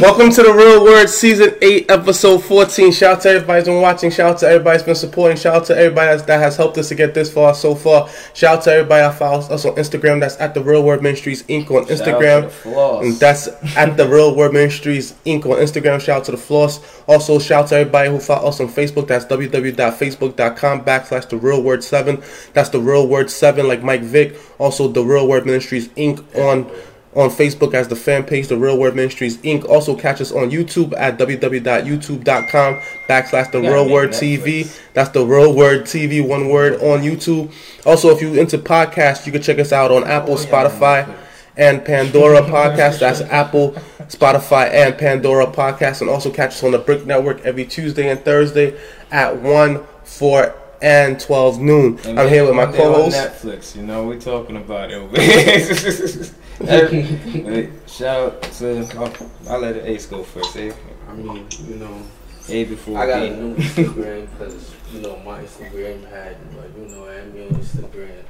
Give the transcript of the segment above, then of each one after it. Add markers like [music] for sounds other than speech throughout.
Welcome to the Real Word Season 8, Episode 14. Shout out to everybody who's been watching. Shout out to everybody who's been supporting. Shout out to everybody that has helped us to get this far so far. Shout out to everybody that follows us on Instagram. That's at the Real Word Ministries Inc. on Instagram. And that's at the Real Word Ministries Inc. on Instagram. Shout out to the Floss. Also, shout out to everybody who follow us on Facebook. That's www.facebook.com backslash the Real Word 7. That's the Real Word 7, like Mike Vick. Also, the Real Word Ministries Inc. on on Facebook as the fan page, The Real Word Ministries Inc. Also catch us on YouTube at www.youtube.com backslash The Real yeah, Word Netflix. TV. That's The Real Word TV, one word on YouTube. Also, if you into podcasts, you can check us out on oh, Apple, Spotify, and Pandora Podcast. That's Apple, Spotify, and Pandora Podcast. And also catch us on the BRIC Network every Tuesday and Thursday at 1, 4, and 12 noon. And I'm here with my co-host. Netflix, you know, we're talking about it. [laughs] over [laughs] Shout out to, I'll, I'll let Ace go first. Eh? I mean, you know, A before I got B. a new Instagram because you know my Instagram had like you know I am on Instagram.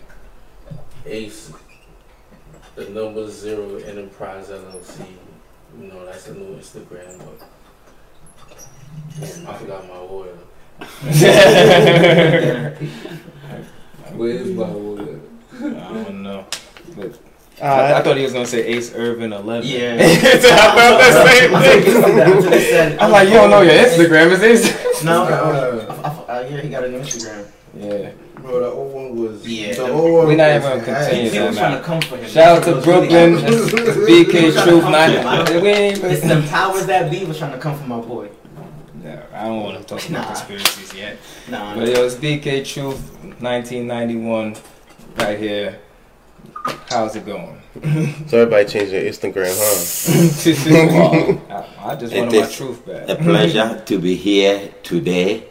Ace, the number zero Enterprise LLC. You know that's the new Instagram, but I forgot my water. [laughs] Where's my water? I don't know. But Uh, I, I thought he was gonna say Ace Irvin 11. Yeah. [laughs] I felt the same thing. [laughs] I'm like, you don't know your Instagram, is Ace? [laughs] No, Uh, I, I, I, yeah, he got an Instagram. Yeah. Bro, the old one was Yeah, The the- old one we not was even had- continue He was that. trying to come for him. Shout out to was really Brooklyn, obvious. BK He was trying to Truth come Night. for him. We ain't It's the powers that be was trying to come for my boy. Yeah, I don't want to talk about Nah. conspiracies yet. Nah, But it was BK Truth 1991 right here. How's it going? So everybody changed their Instagram, huh? I, [laughs] I just It wanted my is truth back. a pleasure to be here today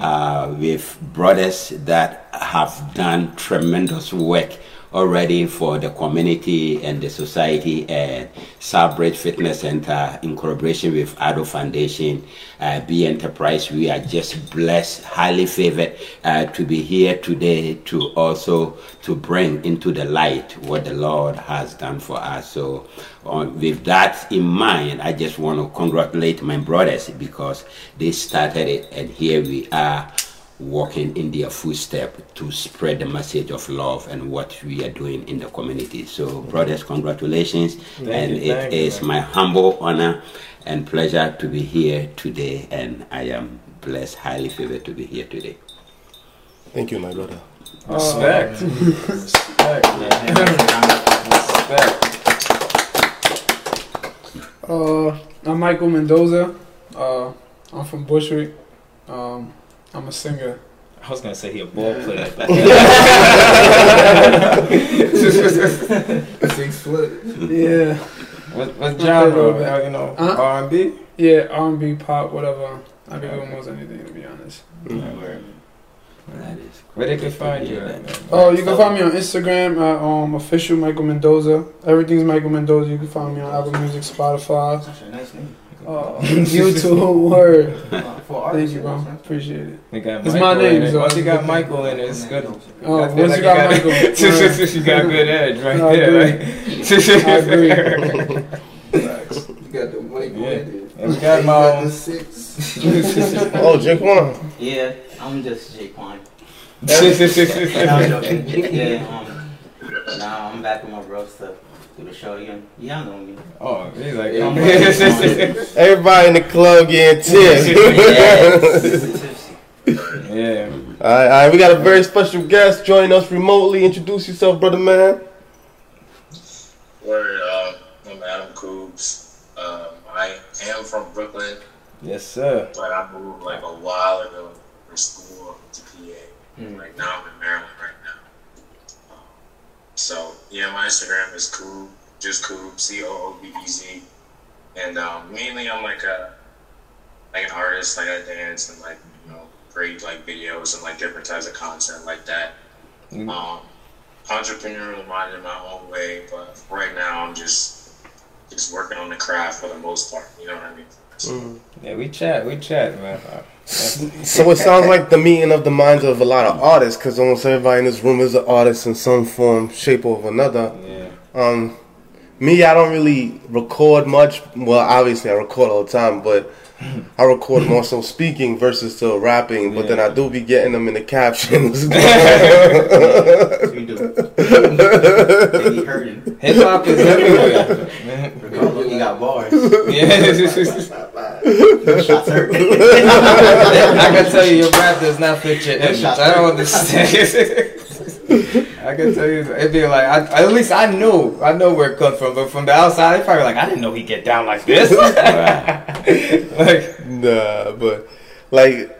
uh, with brothers that have done tremendous work already for the community and the society and Southbridge Fitness Center in collaboration with Addo Foundation, uh, B Enterprise. We are just blessed, highly favored uh, to be here today to also to bring into the light what the Lord has done for us. So on, with that in mind, I just want to congratulate my brothers because they started it and here we are walking in their footsteps to spread the message of love and what we are doing in the community. So, brothers, congratulations. and you, it thank you, my humble honor and pleasure to be here today. And I am blessed, highly favored to be here today. Thank you, my brother. Respect. [laughs] Respect. Respect. Uh, I'm Michael Mendoza. Uh, I'm from Bushwick. Um, I'm a singer. I was gonna say he a ball player. [laughs] Six foot. Yeah, what, what genre? Not that Uh, you know, Huh? R and B. yeah, R&B, pop, whatever. I can do almost anything to be honest. That is Where they can find you? at. Oh, you can find me on Instagram at um official Michael Mendoza. Everything's Michael Mendoza. You can find me on Apple Music, Spotify, That's a nice name. Uh, [laughs] YouTube. [laughs] Word. Uh, for Thank you, bro. that's nice. Appreciate it. They got It's Michael my name, in it. so Once you it's got. Michael in it, it's good. Oh, I feel once like you got Michael, [laughs] you got good edge right I there. agree. Like, I agree. got my got own. the six. Oh, Jaquan. Yeah, I'm just Jaquan. yeah, No, I'm joking. Yeah, um, nah, I'm back with my bros to do the show again. Y'all know me. Oh, he's like, Yeah, [laughs] [laughs] Everybody in the club getting tips. yeah. Alright, alright, we got a very special guest joining us remotely. Introduce yourself, brother man. Word, um, I'm Adam Coobez. Um, I am from Brooklyn, Yes, sir. but I moved like a while ago from school to PA. Mm. Right now, I'm in Maryland right now. So, yeah, my Instagram is Coob, just Coob, C O O B E Z. And um, mainly, I'm like a like an artist, like I dance and like you know create like videos and like different types of content like that. Mm. Um, entrepreneurial minded in my own way, but right now I'm just just working on the craft for the most part. You know what I mean? Yeah, we chat, we chat, man. So it sounds like the meeting of the minds of a lot of artists, because almost everybody in this room is an artist in some form, shape, or another. Yeah. Um, me, I don't really record much. Well, obviously I record all the time, but I record more so speaking versus to rapping. But then I do be getting them in the captions. [laughs] You do. [laughs] They be hurting. Hip hop is [laughs] everywhere. man. Regardless, you got bars. Yeah. Shots hurt. I can tell you, your rap does not fit your image. I don't understand. I can tell you, it'd be like, I, at least I know, I know where it comes from, but from the outside, they probably like, I didn't know he'd get down like this. [laughs] [laughs] like, Nah, but like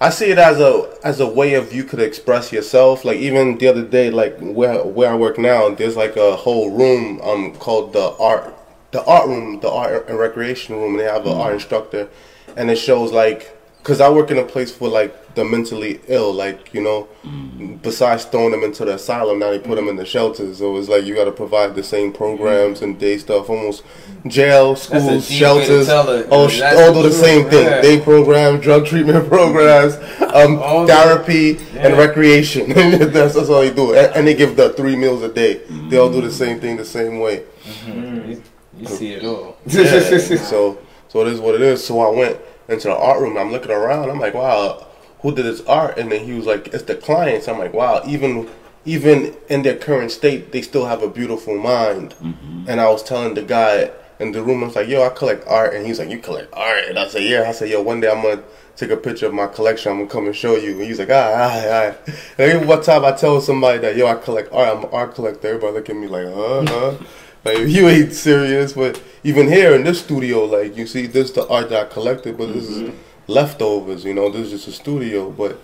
I see it as a as a way of you could express yourself. Like even the other day, like where where I work now, there's like a whole room um called the art the art room, the art and recreation room, and they have an art instructor, and it shows like because I work in a place for like the mentally ill, like you know, mm. besides throwing them into the asylum, now they put them mm. in the shelters. So it's like you got to provide the same programs and day stuff, almost jail, schools, shelters, all, sh- all do the same thing. yeah. Day programs, drug treatment [laughs] programs, um, the- therapy, and recreation. [laughs] that's, that's all they do, and, and they give the three meals a day. They all do the mm-hmm. same thing the same way. Mm-hmm. you, you see it all. [laughs] Yeah, so so it is what it is. So I went into the art room. I'm looking around. I'm like, wow, who did this art? And then he was like, it's the clients. I'm like, wow, even even in their current state, they still have a beautiful mind. Mm-hmm. And I was telling the guy in the room, I was like, yo, I collect art. And he's like, you collect art? And I said, yeah. I said, yo, one day I'm gonna take a picture of my collection. I'm gonna come and show you. And he's like, all right, all right, all right. And every one time I tell somebody that, yo, I collect art, I'm an art collector. Everybody look at me like, uh, huh. [laughs] Like you ain't serious, but even here in this studio, like you see, this the art that I collected, but this is leftovers. You know, this is just a studio. But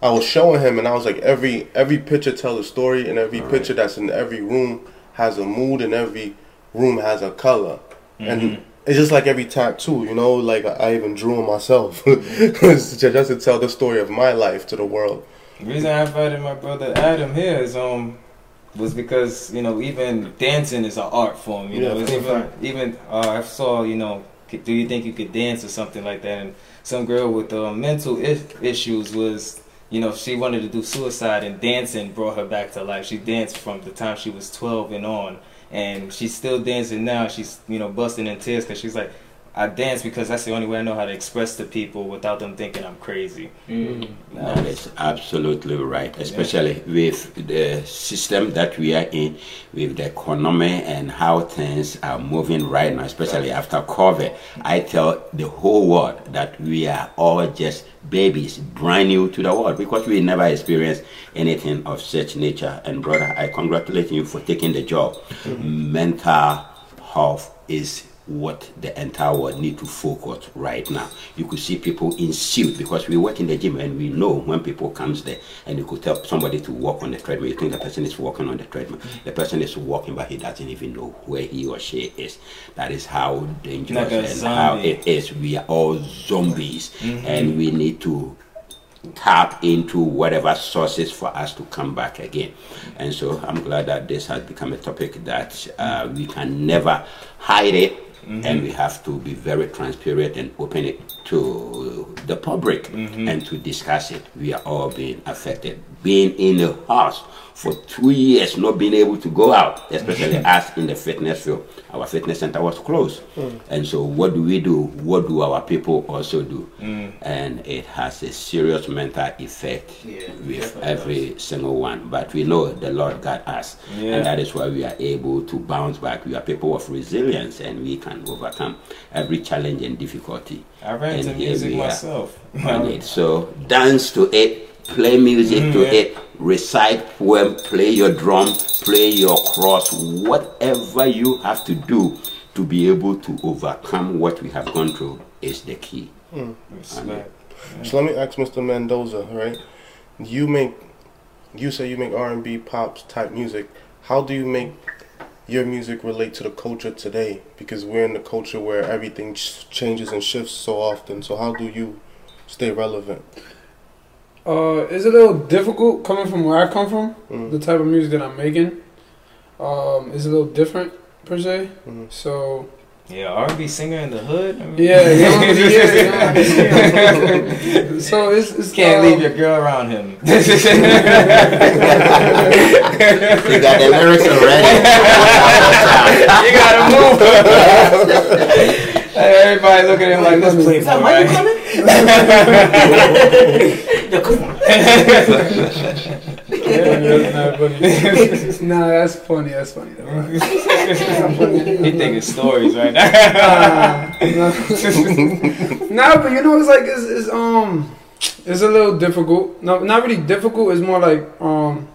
I was showing him, and I was like, every every picture tells a story, and every picture that's in every room has a mood, and every room has a color, and it's just like every tattoo. You know, like I, even drew them myself, [laughs] just to tell the story of my life to the world. The reason I invited my brother Adam here is um was because you know even dancing is an art form. You know, it's even even uh, I saw you know do you think you could dance or something like that? And some girl with uh, mental issues was you know she wanted to do suicide and dancing brought her back to life. She danced from the time she was twelve and on, and she's still dancing now. She's you know busting in tears because she's like. I dance because that's the only way I know how to express to people without them thinking I'm crazy. Mm. That is absolutely right, especially with the system that we are in, with the economy and how things are moving right now, especially after COVID. I tell the whole world that we are all just babies, brand new to the world, because we never experienced anything of such nature. And brother, I congratulate you for taking the job. Mm-hmm. Mental health is what the entire world need to focus right now. You could see people in suit because we work in the gym and we know when people comes there and you could tell somebody to walk on the treadmill. You think the person is walking on the treadmill. The person is walking but he doesn't even know where he or she is. That is how dangerous Like and how it is. We are all zombies and we need to tap into whatever sources for us to come back again. And so I'm glad that this has become a topic that uh, we can never hide it. Mm-hmm. And we have to be very transparent and open it to the public mm-hmm. and to discuss it. We are all being affected. Being in the house for two years, not being able to go out, especially mm-hmm. us in the fitness field, our fitness center was closed. Mm. And so, what do we do? What do our people also do? Mm. And it has a serious mental effect Yeah, with every single one. But we know the Lord got us, Yeah. and that is why we are able to bounce back. We are people of resilience, and we can overcome every challenge and difficulty. I ran And to here music myself. [laughs] So dance to it, play music to Mm, yeah. it, recite poem, play your drum, play your cross, whatever you have to do to be able to overcome what we have gone through is the key. Respect. So let me ask Mr. Mendoza, right? You make, you say you make R and B, pops type music. How do you make your music relate to the culture today? Because we're in the culture where everything ch- changes and shifts so often. So how do you stay relevant? Uh, it's a little difficult coming from where I come from. Mm. The type of music that I'm making, um, is a little different per se. Mhm. So Yeah, R&B singer in the hood. I mean, yeah, you know what Yeah, [laughs] [laughs] so it's, it's Can't um, leave your girl around him. [laughs] You got the lyrics already. you gotta move. Everybody look at him like, let's play Is that for Michael coming? Yo, come on. That's funny. that's funny. That's funny. He thinking stories right now. nah, nah, but you know, it's like it's, it's um, it's a little difficult. No, not really difficult. It's more like um,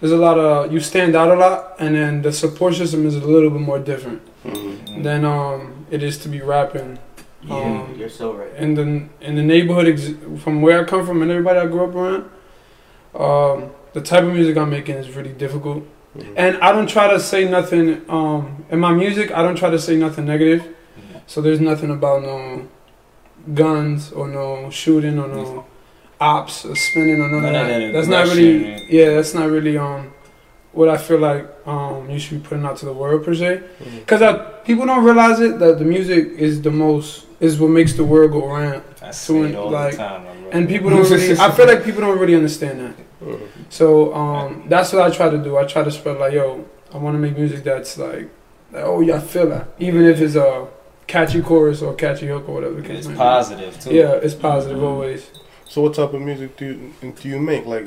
there's a lot of you stand out a lot, and then the support system is a little bit more different Mm. than um it is to be rapping. Yeah, Um, you're so right. in the in the neighborhood ex- from where I come from and everybody I grew up around, um, the type of music I'm making is really difficult. Mhm. And I don't try to say nothing um, in my music. I don't try to say nothing negative. So there's nothing about no guns or no shooting or no ops or spinning or none, None of that. that That's not really aggression, yeah. That's not really um what I feel like um you should be putting out to the world per se. Because people don't realize it that the music is the most is what makes the world go round. I say it all like- the time. my. And people don't really. I feel like people don't really understand that. Mhm. So um, that's what I try to do. I try to spread like, yo, I want to make music that's like, like, oh yeah, I feel that. Even if it's a catchy chorus or catchy hook or whatever the case it's may be. positive too. Yeah, it's positive always. So what type of music do you, do you make? Like,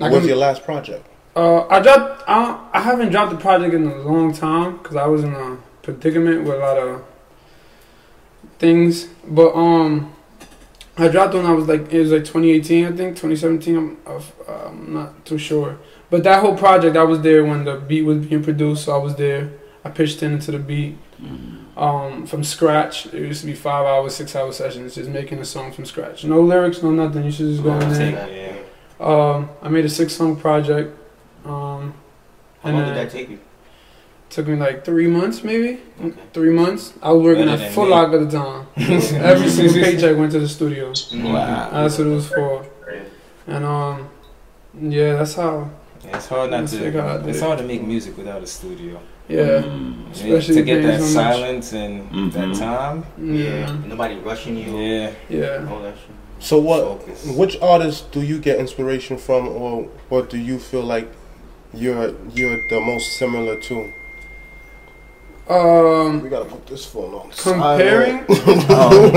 I what's can- your last project? Uh, I dropped. I, I haven't dropped the project in a long time because I was in a predicament with a lot of things. But um, I dropped when I was like it was like 2018, I think 2017. I'm, I'm not too sure. But that whole project, I was there when the beat was being produced, so I was there. I pitched in into the beat um, from scratch. It used to be five hour, six hour sessions, just making a song from scratch. No lyrics, no nothing. You should just go in there. Um, I made a six song project. How and long did that take you? Took me like three months, maybe Okay. three months. I was working Better at than Foot. Locker at the time. [laughs] Every single [laughs] paycheck went to the studio. Wow. That's what it was for. And um, yeah, that's how. Yeah, It's hard not Let's out to. the- It's hard to make music without a studio. Yeah, Mm. Especially to get that so much. silence and Mhm. that time. yeah, Nobody rushing you. Yeah. yeah. All that shit. So what? Focus. Which artists do you get inspiration from, or what do you feel like you're you're the most similar to? Um, We gotta put this phone on. comparing. [laughs] Oh.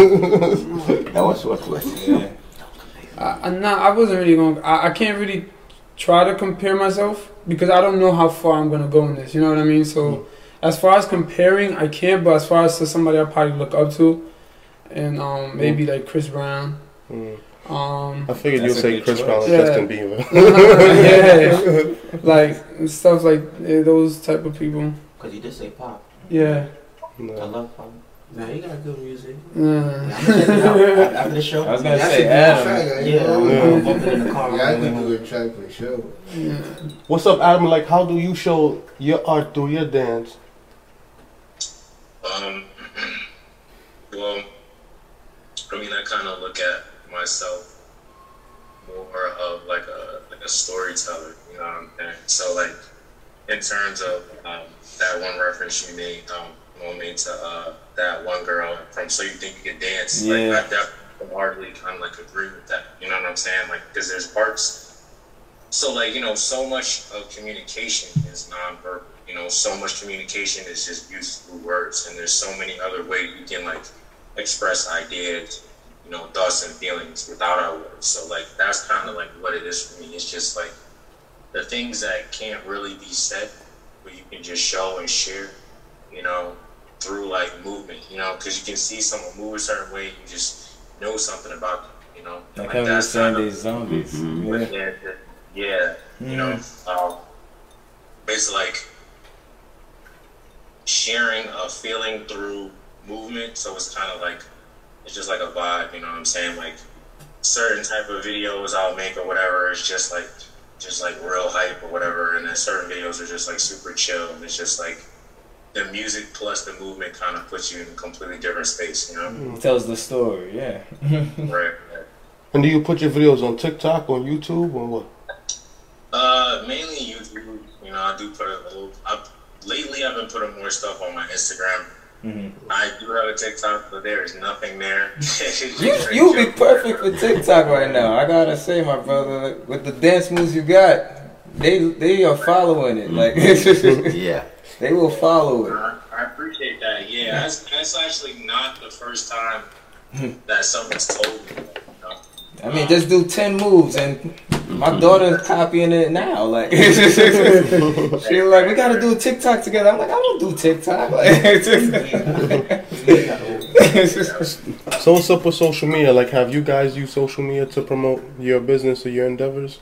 that was what was. Yeah. I, I, nah, I wasn't really going. I, I can't really try to compare myself because I don't know how far I'm gonna go in this. You know what I mean? So, as far as comparing, I can't. But as far as to somebody I probably look up to, and um, maybe like Chris Brown. Mm. Um, I figured you'd say good Chris choice. Brown and Yeah. Justin Bieber. [laughs] yeah, [laughs] like stuff like yeah, those type of people. Cause you did say pop. Yeah. I love pop. Nah, you got good music. Yeah. I'm gonna check it out [laughs] after the show. I was gonna That say should be a Adam. track, Yeah, I'm Yeah. gonna bump in the car. Yeah, I when we could do a track for sure. yeah. What's up, Adam? Like, how do you show your art through your dance? Um, [clears throat] well, I mean, I kind of look at myself more of like a like a storyteller. You know what I'm saying? So like, in terms of um, that one reference you made, um, you made to uh, that one girl from "So You Think You Can Dance." Yeah. Like, I definitely hardly kind of like agree with that. You know what I'm saying? Like, because there's parts. So like you know, so much of communication is nonverbal. you know, so much communication is just used through words, and there's so many other ways you can like express ideas, you know, thoughts and feelings without our words. So like that's kind of like what it is for me. It's just like the things that can't really be said, but you can just show and share, you know, through like movement, you know, because you can see someone move a certain way, you just know something about them, you know. Like Like, how we that's saying kind of these zombies. Mhm. Yeah. yeah, yeah, you know, um, it's like sharing a feeling through movement. So it's kind of like it's just like a vibe. You know what I'm saying? Like certain type of videos I'll make or whatever. It's just like just like real hype or whatever, and then certain videos are just like super chill. And it's just like the music plus the movement kind of puts you in a completely different space. You know? Tells the story, yeah. Right. [laughs] right. And do you put your videos on TikTok, on YouTube, or what? Uh, mainly YouTube. You know, I do put a little. I, lately, I've been putting more stuff on my Instagram. Mhm. I do have a TikTok, but there is nothing there. [laughs] You you be perfect for TikTok right now. I gotta say, my brother, with the dance moves you got, they they are following it. Like [laughs] Yeah. Uh, they will follow it. I, I appreciate that. Yeah, that's, that's actually not the first time that someone's told me. I mean, just do ten moves, and my daughter's copying it now. Like [laughs] she's like, we gotta do a TikTok together. I'm like, I don't do TikTok. [laughs] So what's up with social media? Like, have you guys used social media to promote your business or your endeavors?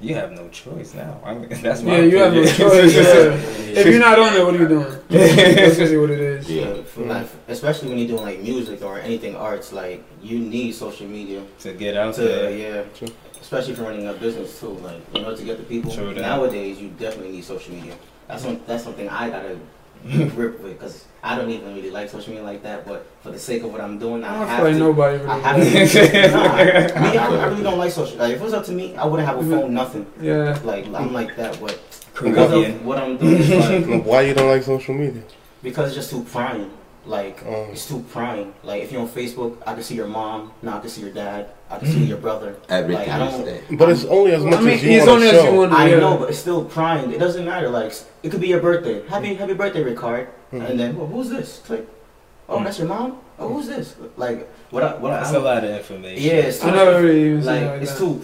You have no choice now. [laughs] I mean, that's my Yeah, you have no choice. [laughs] yeah. If you're not on it, what are you doing? [laughs] That's really what it is. Yeah. For like, especially when you're doing like music or anything arts, like you need social media to get out to there. yeah. True. Especially for running a business too, like in order to get the people. True that. Nowadays, you definitely need social media. That's one, that's something I gotta [laughs] grip with because I don't even really like social media like that. But for the sake of what I'm doing, I, I don't have feel like to. nobody I really. have to. [laughs] nah, I, [laughs] me, I, I really don't like social. Like if it was up to me, I wouldn't have a phone, nothing. Yeah. Like I'm like that, but because of what I'm doing, is like, Why you don't like social media? because it's just too prying. Like Um, it's too prying. Like if you're on Facebook, I can see your mom. Now I can see your dad. I can see your brother. Everything Like, I don't- there. but it's only as much I mean, as you it's want only to as you show. want to. I know, but it's still prying. It doesn't matter. Like it could be your birthday. Happy happy birthday, Ricard. Hmm. And then well, who's this? Click. Oh, that's your mom. Oh, who's this? Like what? I, what? That's I, a lot of information. Yeah, it's too, I never really like it like it's that. too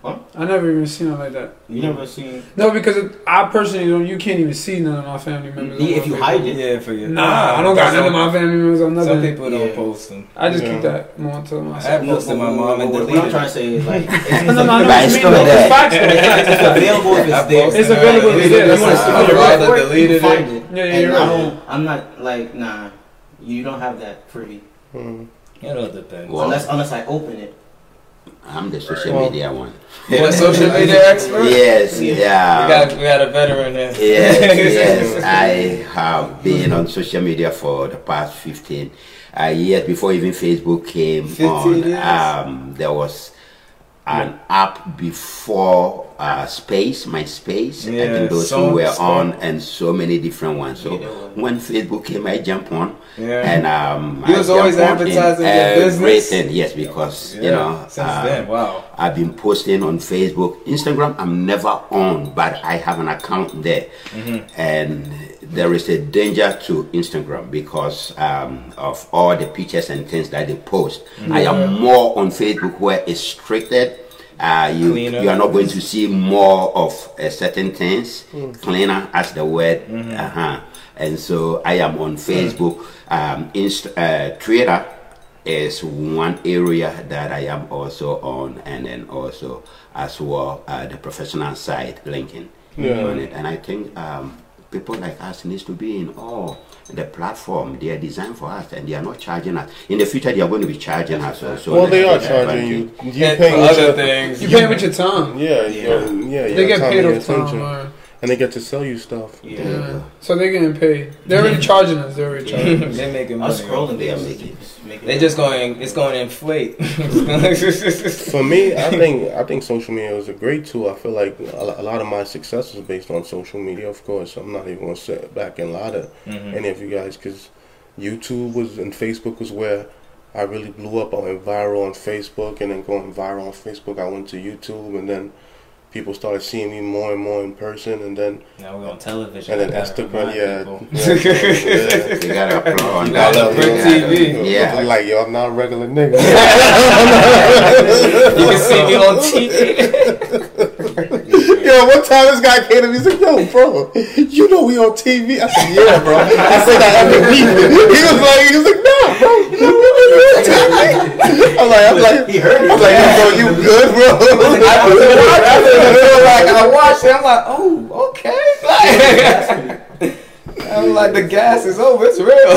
prying. I never even seen it like that. You never seen? No, because it, I personally don't. You can't even see none of my family members. Yeah, if you hide it. Yeah, for you. Nah, I don't got none of my family members on Some people don't Yeah. post them. I just Yeah. keep that more to myself. I myself. have posted my mom and What- what I'm trying to say is like [laughs] it's, No, no, no, available if it's there. It's available if it's there. You wanna see for. the Right. right deleted you it. find it. Yeah, yeah, you're right. I'm not like nah. You don't have that privy Mm. It all depends. Unless unless I open it. I'm the social Well- media one. [laughs] You a social media [laughs] expert? Yes, We yeah. got we got a veteran here. yes, [laughs] yes. I have been on social media for the past 15 uh, years before even Facebook came 15 on. years? Um, there was an app before uh, Space, MySpace. I Yeah, think those some- who were some- on, and so many different ones. So Yeah, when Facebook came, I jumped on. Yeah. And um, You I was always jumped on in advertising your business? Yes, because Yeah, you know. since uh, then, wow. I've been posting on Facebook, Instagram. I'm never on, but I have an account there, and there is a danger to Instagram because um, of all the pictures and things that they post. I am more on Facebook where it's restricted. Uh, you Cleaner. you are not going to see more of uh, certain things. Cleaner, as the word. Uh-huh. And so I am on Facebook, um, Inst- uh, Twitter is one area that I am also on, and then also as well uh, the professional side linking Yeah. on it. And I think um, people like us needs to be in all the platform. They are designed for us, and they are not charging us. In the future, they are going to be charging us also. Well, they are Let's charging you. You And paying for with other your, things. You pay with your time. yeah, yeah, yeah. They your get time paid and your off time. attention. and they get to sell you stuff. Yeah. Yeah. So they're getting paid. They're already [laughs] charging us. They're already charging us. They're making I was money. scrolling. They They are are making- making. They just going. It's going to inflate. [laughs] For me, I think I think social media is a great tool. I feel like a lot of my success is based on social media. Of course, I'm not even gonna sit back and lie to mm-hmm. any of you guys because YouTube was and Facebook was where I really blew up. I went viral on Facebook, and then going viral on Facebook, I went to YouTube, and then people started seeing me more and more in person, and then Now we're on television. and then I gotta Instagram, remind [laughs] yeah, yeah, You gotta upload on You that. gotta BRIC You TV. Yeah. I'm like, yo, I'm not a regular nigga. [laughs] [laughs] You can see me on TV. Yo, one time this guy came to me, he's like, yo, bro, you know we on TV? I said, yeah, bro. I say that every week. He was like, he was like, nah, bro, you know we on TV? I'm like, I'm like, He heard it. I'm like, yo, bro, you good, bro? I was. Like I watched it. I'm like, oh, okay. Like, I'm like, the gas is over. It's real.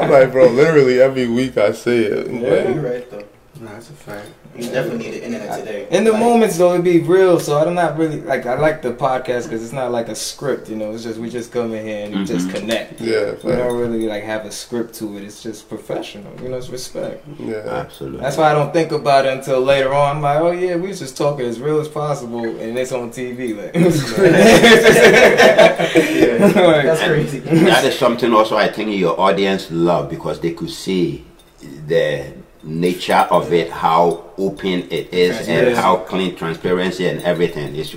I'm like, bro, literally every week I see it. Yeah, you're right though. Nah, that's a fact. You definitely need the internet today. In the Like, moments though, it be real. So I'm not really like I like the podcast because it's not like a script. You know, it's just we just come in here and we just mm-hmm. connect. Yeah, We don't really like have a script to it. It's just professional. You know, it's respect. yeah. Absolutely. That's why I don't think about it until later on. I'm like, oh yeah, we was just talking as real as possible, and it's on TV. Like, [laughs] Like, That's crazy. that is something also I think your audience love because they could see the nature of it, how open it is, and Yeah. how clean transparency and everything is.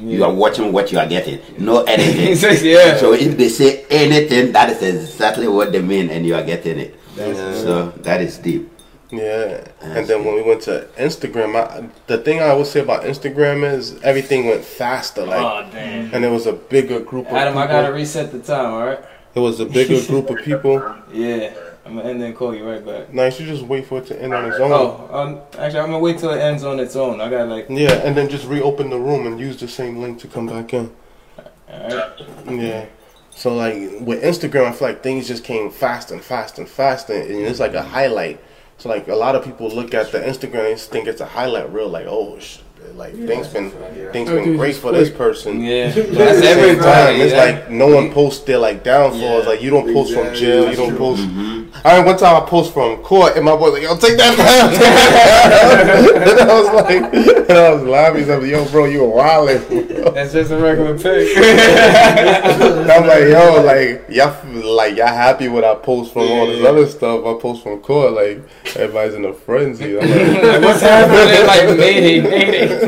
You are watching what you are getting, no [laughs] editing. yeah. So if they say anything, that is exactly what they mean, and you are getting it. That's- So that is deep. Yeah, and then when we went to Instagram, I, the thing I would say about Instagram is everything went faster. Like, oh damn. and there was a bigger group of Adam, I gotta reset the time. All right. It was a bigger group of people. [laughs] Yeah. I'm gonna end and call you right back. Now you should just wait for it to end on its own. Oh, um, actually, I'm gonna wait till it ends on its own. I got like, Yeah, and then just reopen the room and use the same link to come back in. alright. Yeah. So like with Instagram, I feel like things just came fast and fast and fast, and it's like a highlight. So like a lot of people look at the Instagram and think it's a highlight reel, like oh, sh- like things been things been Everything's great just for this person. Yeah, But at that's the same time, everybody. it's yeah. like no one posts their like downfalls. Yeah. Like you don't post from jail, you don't true. post. Mhm. I mean, one time I post from court, and my boy like, "Yo, take that [laughs] down." Take that down. and I was like, and I was laughing. He's like, "Yo, bro, you a wildin'." That's just a regular pic. [laughs] I'm like, yo, like y'all, like y'all happy with I post from all this other stuff. I post from court, like everybody's in a frenzy. I'm like, Like, [laughs] what's happening? Like mayday, mayday.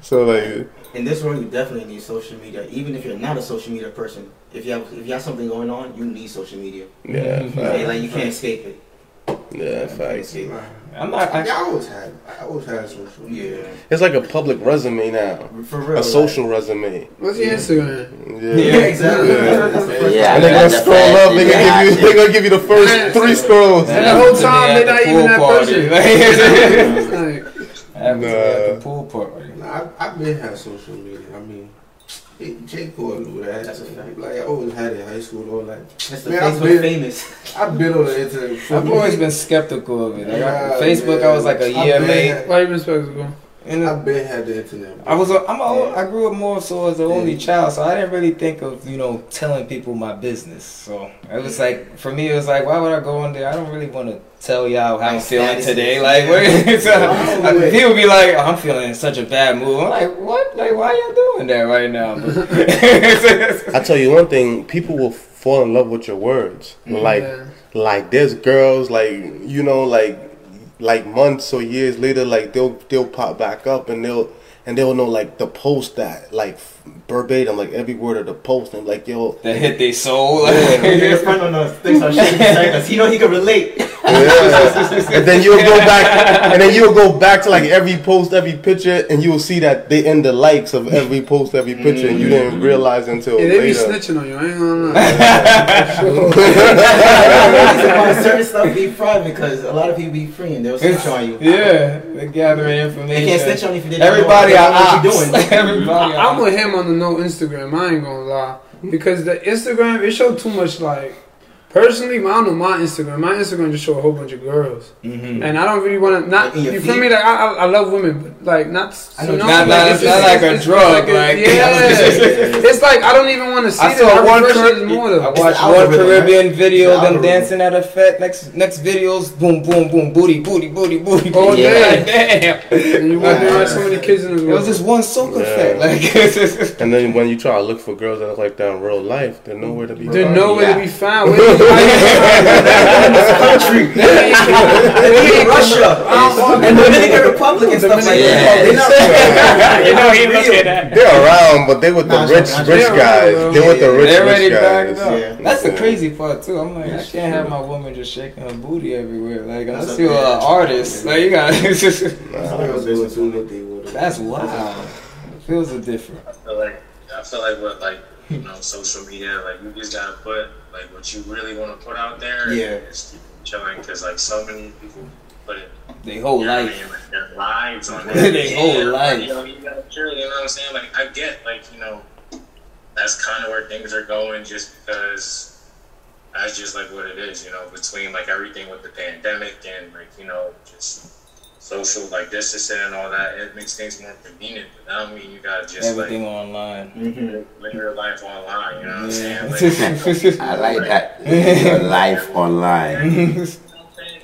so like, In this world, you definitely need social media. Even if you're not a social media person, if you have if you have something going on, you need social media. yeah, Like, facts. like you can't escape it. yeah, You can't facts. I'm not. I, I, I always had, I always had social. media. Yeah, It's like a public resume now, for real. a social resume. What's your Instagram? Yeah, Yeah, exactly. Yeah. That's the Yeah, And they're gonna that's scroll the up. They're gonna give you. They're gonna give you the first three scrolls. And the whole time they're not even that person. [laughs] Like, [laughs] Like, at Nah. the pool party. Nah, I, I've been had social media. I mean, J. J. Cole knew that. That's a fact. Like I always had it in high school. All that. That's the Man, I've Facebook been- famous. I've been on the internet. I've always been skeptical of it. Like, I- Yeah, Facebook, I was like a I've year late. why you been spectacle? And I've been had the internet. I was, a, I'm a, I grew up more so as the only child, so I didn't really think of, you know, telling people my business. So it was like, for me, it was like, why would I go on there? I don't really want to tell y'all how I'm feeling today. Like, what? [laughs] so, people be like, oh, I'm feeling in such a bad mood. I'm like, what? Like, why y'all doing that right now? [laughs] I tell you one thing: people will fall in love with your words. Mm-hmm. Like, Yeah. like there's girls like you know like like months or years later like they'll they'll pop back up and they'll and they'll know like the post that like verbatim like every word of the post and like yo that hit their soul. Your friend on the [laughs] things on shaking because he know he can relate. yeah. and then you'll go back and then you'll go back to like every post every picture and you'll see that they end the likes of every post every picture and you didn't mm-hmm. realize until Yeah, they be later snitching on you. I ain't gonna lie. about certain stuff be private because [laughs] a lot of people be free and they'll snitch on you. Yeah, they're gathering information. They can't snitch on you if you didn't Everybody know are what you ops. doing. [laughs] Everybody I'm with him on the no Instagram. I ain't gonna lie because the Instagram it showed too much like. Personally, I don't know my Instagram. My Instagram just show a whole bunch of girls, Mhm. and I don't really want to. Not Like you feel me? Like I, I, I love women, but like not. I know you know, what Not- not- it's- it's not it's- like a it's drug, a- like- yeah, [laughs] it's like I don't even want to see I that. saw one refresh it more I watched one algorithm, Caribbean video, It's the them dancing at a fete. Next next videos, boom, boom, boom, booty, booty, booty, booty. Oh, [laughs] booty. yeah. Damn. And you wonder why so many kids in the room. It world. was just one soca Yeah. fete. Like, and then when you try to look for girls that look like that in real life they're nowhere to be They're nowhere to be found. Where you country. In Russia and Dominican Republic and stuff like that. They're [laughs] you know he real. looking at. They're around, but they with the Nah, rich, nah, rich they're guys. around, They with the rich, They're rich guys. Yeah. That's the crazy part too. I'm like, I can't have my woman just shaking her booty everywhere. Like That's unless a you're an bad- artist, like you got. it's [laughs] just- Girls doing too what they would. That's wild. It feels a different. I feel like I feel like what like you know social media like you just gotta put like what you really want to put out there. Yeah. And just keep chilling because like so many people put it. They whole what I life. mean, like, their lives on [laughs] there. Their whole Yeah, life. You know, you gotta chill. You know what I'm saying? Like I get like you know that's kind of where things are going just because that's just like what it is. You know, between like everything with the pandemic and like you know just social like distancing and all that, it makes things more convenient. But that don't mean you gotta just Everything like online. Mhm. live your life online. You know what I'm saying? Yeah. [laughs] Like, I like that. Your life online.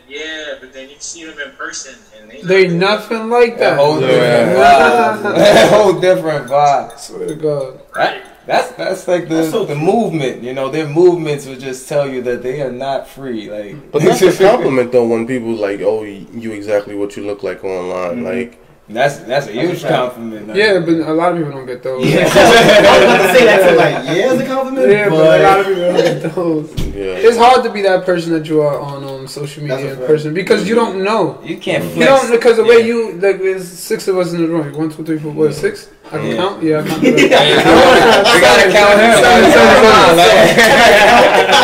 yeah, but then you see them in person and they They nothing like That that. whole different Yeah. [laughs] vibe. Whole different vibe. Swear to God. That, that's that's like the That's so the movement. You know, their movements would just tell you that they are not free. Like, But [laughs] that's a compliment though when people like, oh, you exactly what you look like online. Like, That's that's a huge compliment. Yeah, but a lot of people don't get those. Yeah. [laughs] [laughs] I was about to say that too. Like, yeah, it's a compliment. Yeah, but a lot of people don't get those. yeah. It's hard to be that person that you are on um, social That's media a in person because you don't know. You can't flex. You don't because the way Yeah. you like there's six of us in the room. One, two, three, four, what? Six? I can Yeah. count. Yeah, I can [laughs] count. we gotta count him.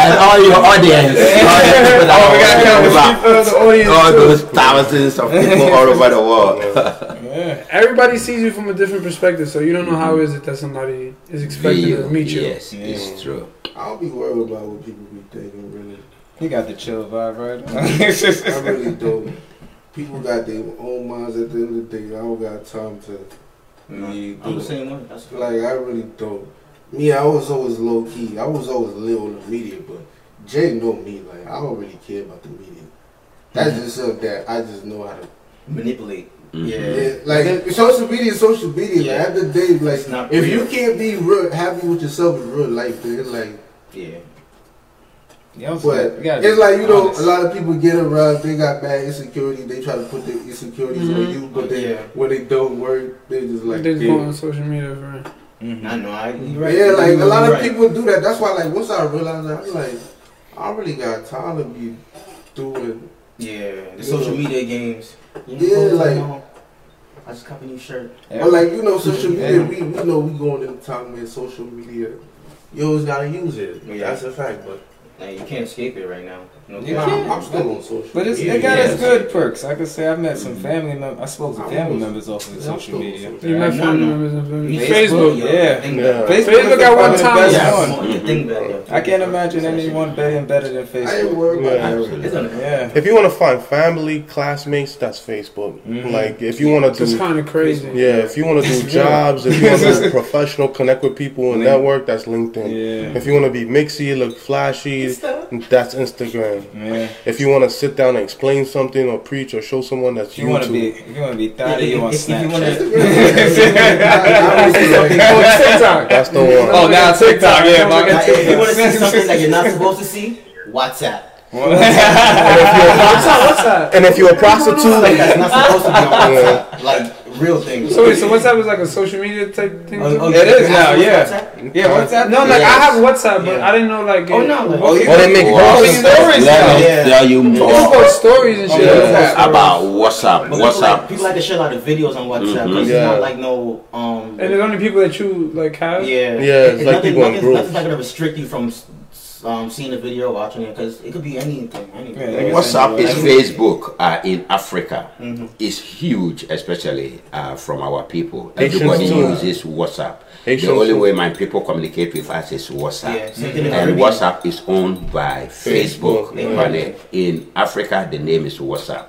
and all your audience. [laughs] All the people that Oh, we gotta count the are the audience. all those thousands of people all over the world. [laughs] Everybody sees you from a different perspective, so you don't know how mm-hmm. is it that somebody is expecting to meet you. Yes, it's true. I don't be worried about what people be thinking. Really, He got the chill vibe, right? I really don't. People got their own minds. At the end of the day, I don't got time to. Be I'm the same way. That's good. Like I really don't. Me, I was always low key. I was always little on the media, but Jay know me. Like I don't really care about the media. That's just something that I just know how to. Manipulate. Mhm. Yeah. Yeah, like social media, is social media. Yeah. Like, at the end of the day, like not if real. you can't be real, happy with yourself in real life, then like. Yeah. Yeah, I'm But saying, we gotta be it's like you know, honest. a lot of people get around. They got bad insecurities. They try to put their insecurities on Mhm. you, but then Yeah. when they don't work, they just like. they just yeah. go on social media for Mhm. I know. I, right. yeah, like a lot of right. people do that. That's why, like, once I realized that, I'm like, I really got time to be doing. Yeah, the social media games. You Yeah, like- know, I just copy a new shirt. But like, you know, social media, Yeah. we, we know we going in a time where social media, you always gotta use it. Yeah. That's a fact. But You can't escape it right now. No You I'm, can't. I'm still on social. But it's, media. it got Yeah. its good perks. I could say I met some family members. I spoke to family also- members off of Yeah, social media. social you met family members on Facebook, Facebook. yo, Yeah. Yeah. Facebook, Facebook got one time. best Yeah, one. more- you think better. I can't imagine anyone being better than Facebook. worried about Yeah. that. It's on Yeah. If you want to find family, classmates, that's Facebook. Mhm. Like if you want to It's do, kind of crazy. yeah, if you want to do jobs, if you want to [laughs] be professional, connect with people and network, that's LinkedIn. Yeah. If you want to be mixy, look flashy, that's Instagram. Yeah. If you want to sit down and explain something or preach or show someone that's If you want to be, if you want to be thotty, you on If- [laughs] if you wanna- Snapchat. [laughs] That's the one. Oh, now TikTok, yeah, my Now, if you want to see something that you're not supposed to see, WhatsApp. [laughs] What's up? And if you're a Stuff prostitute, that's not supposed to be on WhatsApp. Like real things. So wait, so WhatsApp is like a social media type thing? Oh, too? oh, It is now, ask yeah. WhatsApp? Yeah, what's that? No, like I have WhatsApp, but Yeah. I didn't know like. Oh no, like, Oh, you Oh, they make Wow. posts. stories Let now. me Yeah. tell you more post stories and shit. Yeah. about WhatsApp. But people like, WhatsApp. people like to share a lot of videos on WhatsApp because Yeah. it's not like no um. And there's only people that you like have. yeah, Yeah, it's like nothing, people in nothing's, groups. nothing's not gonna restrict you from s- s- um, seeing a video, watching it, because it could be anything. anything. Yeah, WhatsApp is send Facebook uh, in Africa. Mhm. It's huge, especially uh, from our people. Everybody too. uses WhatsApp. Haitians the only way my people communicate with us is WhatsApp. Yeah, same thing in And WhatsApp is owned by Facebook. Facebook, On it. In Africa, the name is WhatsApp.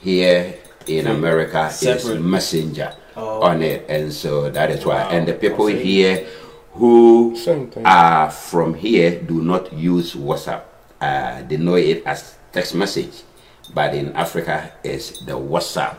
Here in America, it's Messenger Oh. on it. And so that is why. Wow. And the people here who are from here do not use WhatsApp. Uh, they know it as text message, but in Africa, it's the WhatsApp.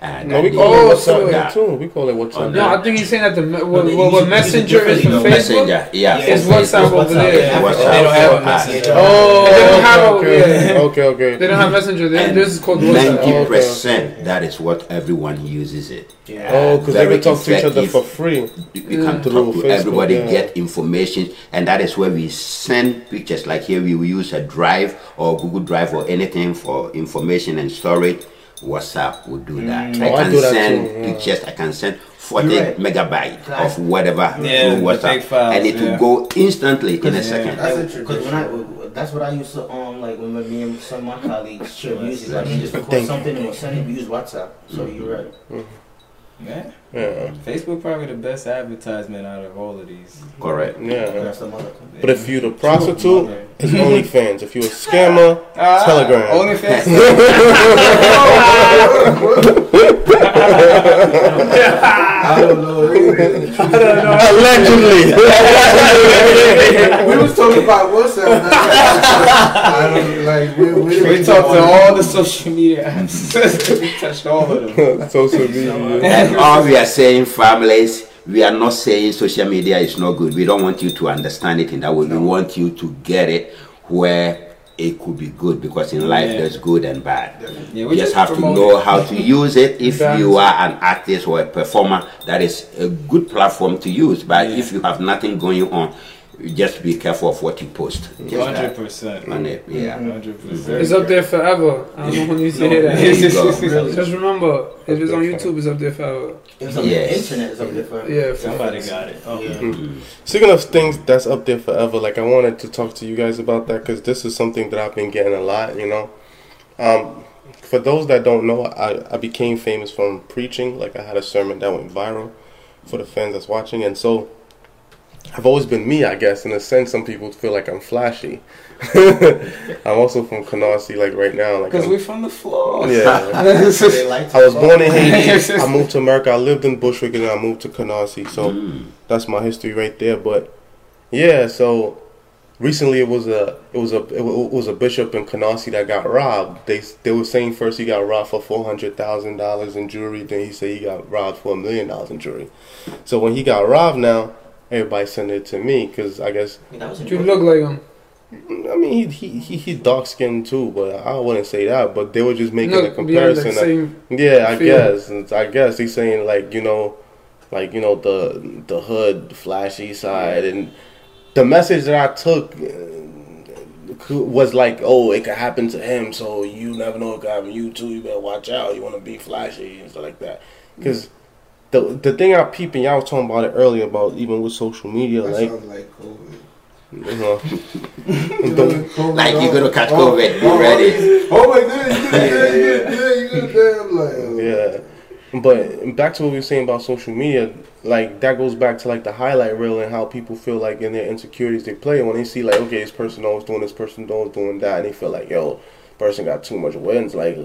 And No, we call Oh, it WhatsApp yeah. too. We call it WhatsApp. No, I think he's saying that the me- what, what, what Messenger is should for Facebook. Messenger, yeah. It's for WhatsApp Facebook. over there. Yeah, WhatsApp They don't have a messenger. Oh, They don't have a- okay, yeah. okay, okay. They don't have Messenger. They, this is called WhatsApp. Ninety percent, that is what everyone uses it. Yeah. Oh, because they Very can talk to each other for free. You you can Through talk to Facebook, everybody, yeah. get information, and that is where we send pictures. Like here, we use a Drive or Google Drive or anything for information and storage. WhatsApp will do that. Oh, I I can do that send too, yeah. pictures. I can send 40 You're right. megabyte Right. of whatever Yeah, through WhatsApp, files, and it will go instantly in a Yeah. second. That's because when I that's what I used to um like when me and some of my colleagues share music like you just record Thank you. something and send it we use WhatsApp so you're right Yeah. Yeah, Facebook probably the best advertisement out of all of these. Correct. yeah. that's But if you're the prostitute, it's OnlyFans. If you're a scammer, Ah, Telegram. OnlyFans. [laughs] I don't know. [laughs] allegedly. we was talking about WhatsApp. [laughs] I don't like. We, we, we talked to all the social media apps. we touched all of them. Social media. And all we are saying, families, we are not saying social media is not good. We don't want you to understand it in that way. We want you to get it where it could be good because in life Yeah. there's good and bad. Yeah, You we just have to know it. how to use it. [laughs] If Balance. you are an artist or a performer, that is a good platform to use. But if you have nothing going on, just be careful of what you post. Hundred that percent. on it. Yeah. Hundred percent. Uh, mm-hmm. mm-hmm. It's up there forever. I don't know when you say that. There you go. [laughs] Just remember, if it's on YouTube, it's up there forever. it's on Yes. the internet it's up there forever. Yeah, Somebody got it. Okay. Mm-hmm. Speaking of things that's up there forever, like I wanted to talk to you guys about that because this is something that I've been getting a lot. You know, um, for those that don't know, I, I became famous from preaching. Like I had a sermon that went viral for the fans that's watching, and so I've always been me, I guess. In a sense, some people feel like I'm flashy. [laughs] I'm also from Canarsie, like right now. Like Because I'm- we from the floor. yeah. [laughs] like I was born in Haiti. [laughs] I moved to America. I lived in Bushwick, and then I moved to Canarsie. So hmm. that's my history right there. But yeah, so recently it was a it was a it it was a bishop in Canarsie that got robbed. They they were saying first he got robbed for four hundred thousand dollars in jewelry. Then he said he got robbed for a million dollars in jewelry. So when he got robbed, now everybody sent it to me because I guess that was You look like him. I mean he he he, he dark skinned too, but I wouldn't say that. But they were just making a Look, yeah, comparison. like yeah, I feel. guess. I guess he's saying like you know, like you know the the hood flashy side, and the message that I took uh, was like, oh, it could happen to him, so you never know it could happen to you too. You better watch out. You want to be flashy and stuff like that, because. The, the thing I peep and y'all was talking about it earlier about even with social media That like like COVID. Uh-huh. [laughs] you know, the- COVID Like you're gonna catch COVID, be oh, ready. Oh my goodness, yeah, yeah, yeah, yeah. you damn, like, oh. Yeah, but back to what we were saying about social media, like that goes back to like the highlight reel and how people feel like in their insecurities they play when they see like okay this person always doing this person always doing that and they feel like yo person got too much wins like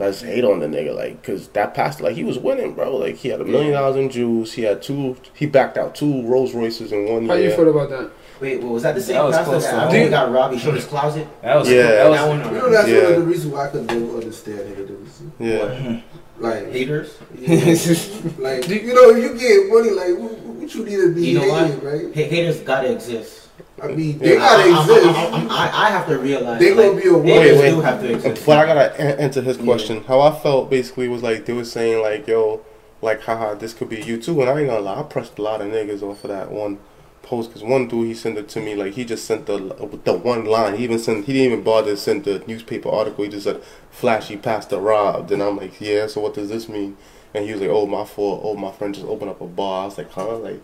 let's hate on the nigga like because that pastor like he was winning bro. Like he had a million dollars in jewels he had two he backed out two Rolls Royces in one How year. you feel about that? wait well, was that the same That was pastor that to after got robbed he showed his closet? That was Yeah. That was, that one You know, that's one of the reasons why I could never understand haters. yeah. [laughs] Like, haters? yeah, [laughs] like you know, if you get money, like, what, what you need to be You know why? hating, right? Ha- haters gotta exist I mean, they Yeah. gotta I, I, exist. I, I, I have to realize They gonna like, be a haters wait. do have to exist But I gotta answer his question. How I felt basically was like they were saying like, "Yo, like, haha, this could be you too." And I ain't gonna lie, I pressed a lot of niggas off of that one post because one dude he sent it to me like he just sent the the one line. He even sent he didn't even bother to send the newspaper article. He just said, "Flashy pastor robbed," and I'm like, "Yeah." So what does this mean? And he was like, "Oh, my fault. Oh, my friend just opened up a bar." I was like, "Huh?" Like,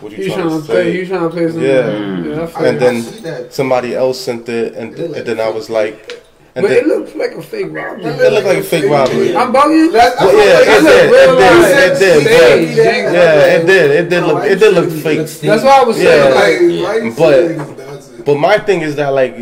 what you He's trying, trying to to play. say? He's trying to play some. Yeah. Mm. yeah I feel And then- I see that. Somebody else sent it, and, It and then I was like, and But it looked like a fake robbery. it looked like a fake robbery. I'm bugging. That's, Well, yeah, That's it did. real It did. life It did. stage. but- Yeah, it did. It did look. It did look fake. That's why I was saying. Yeah. Like, like, But- saying niggas nonsense? But my thing is that like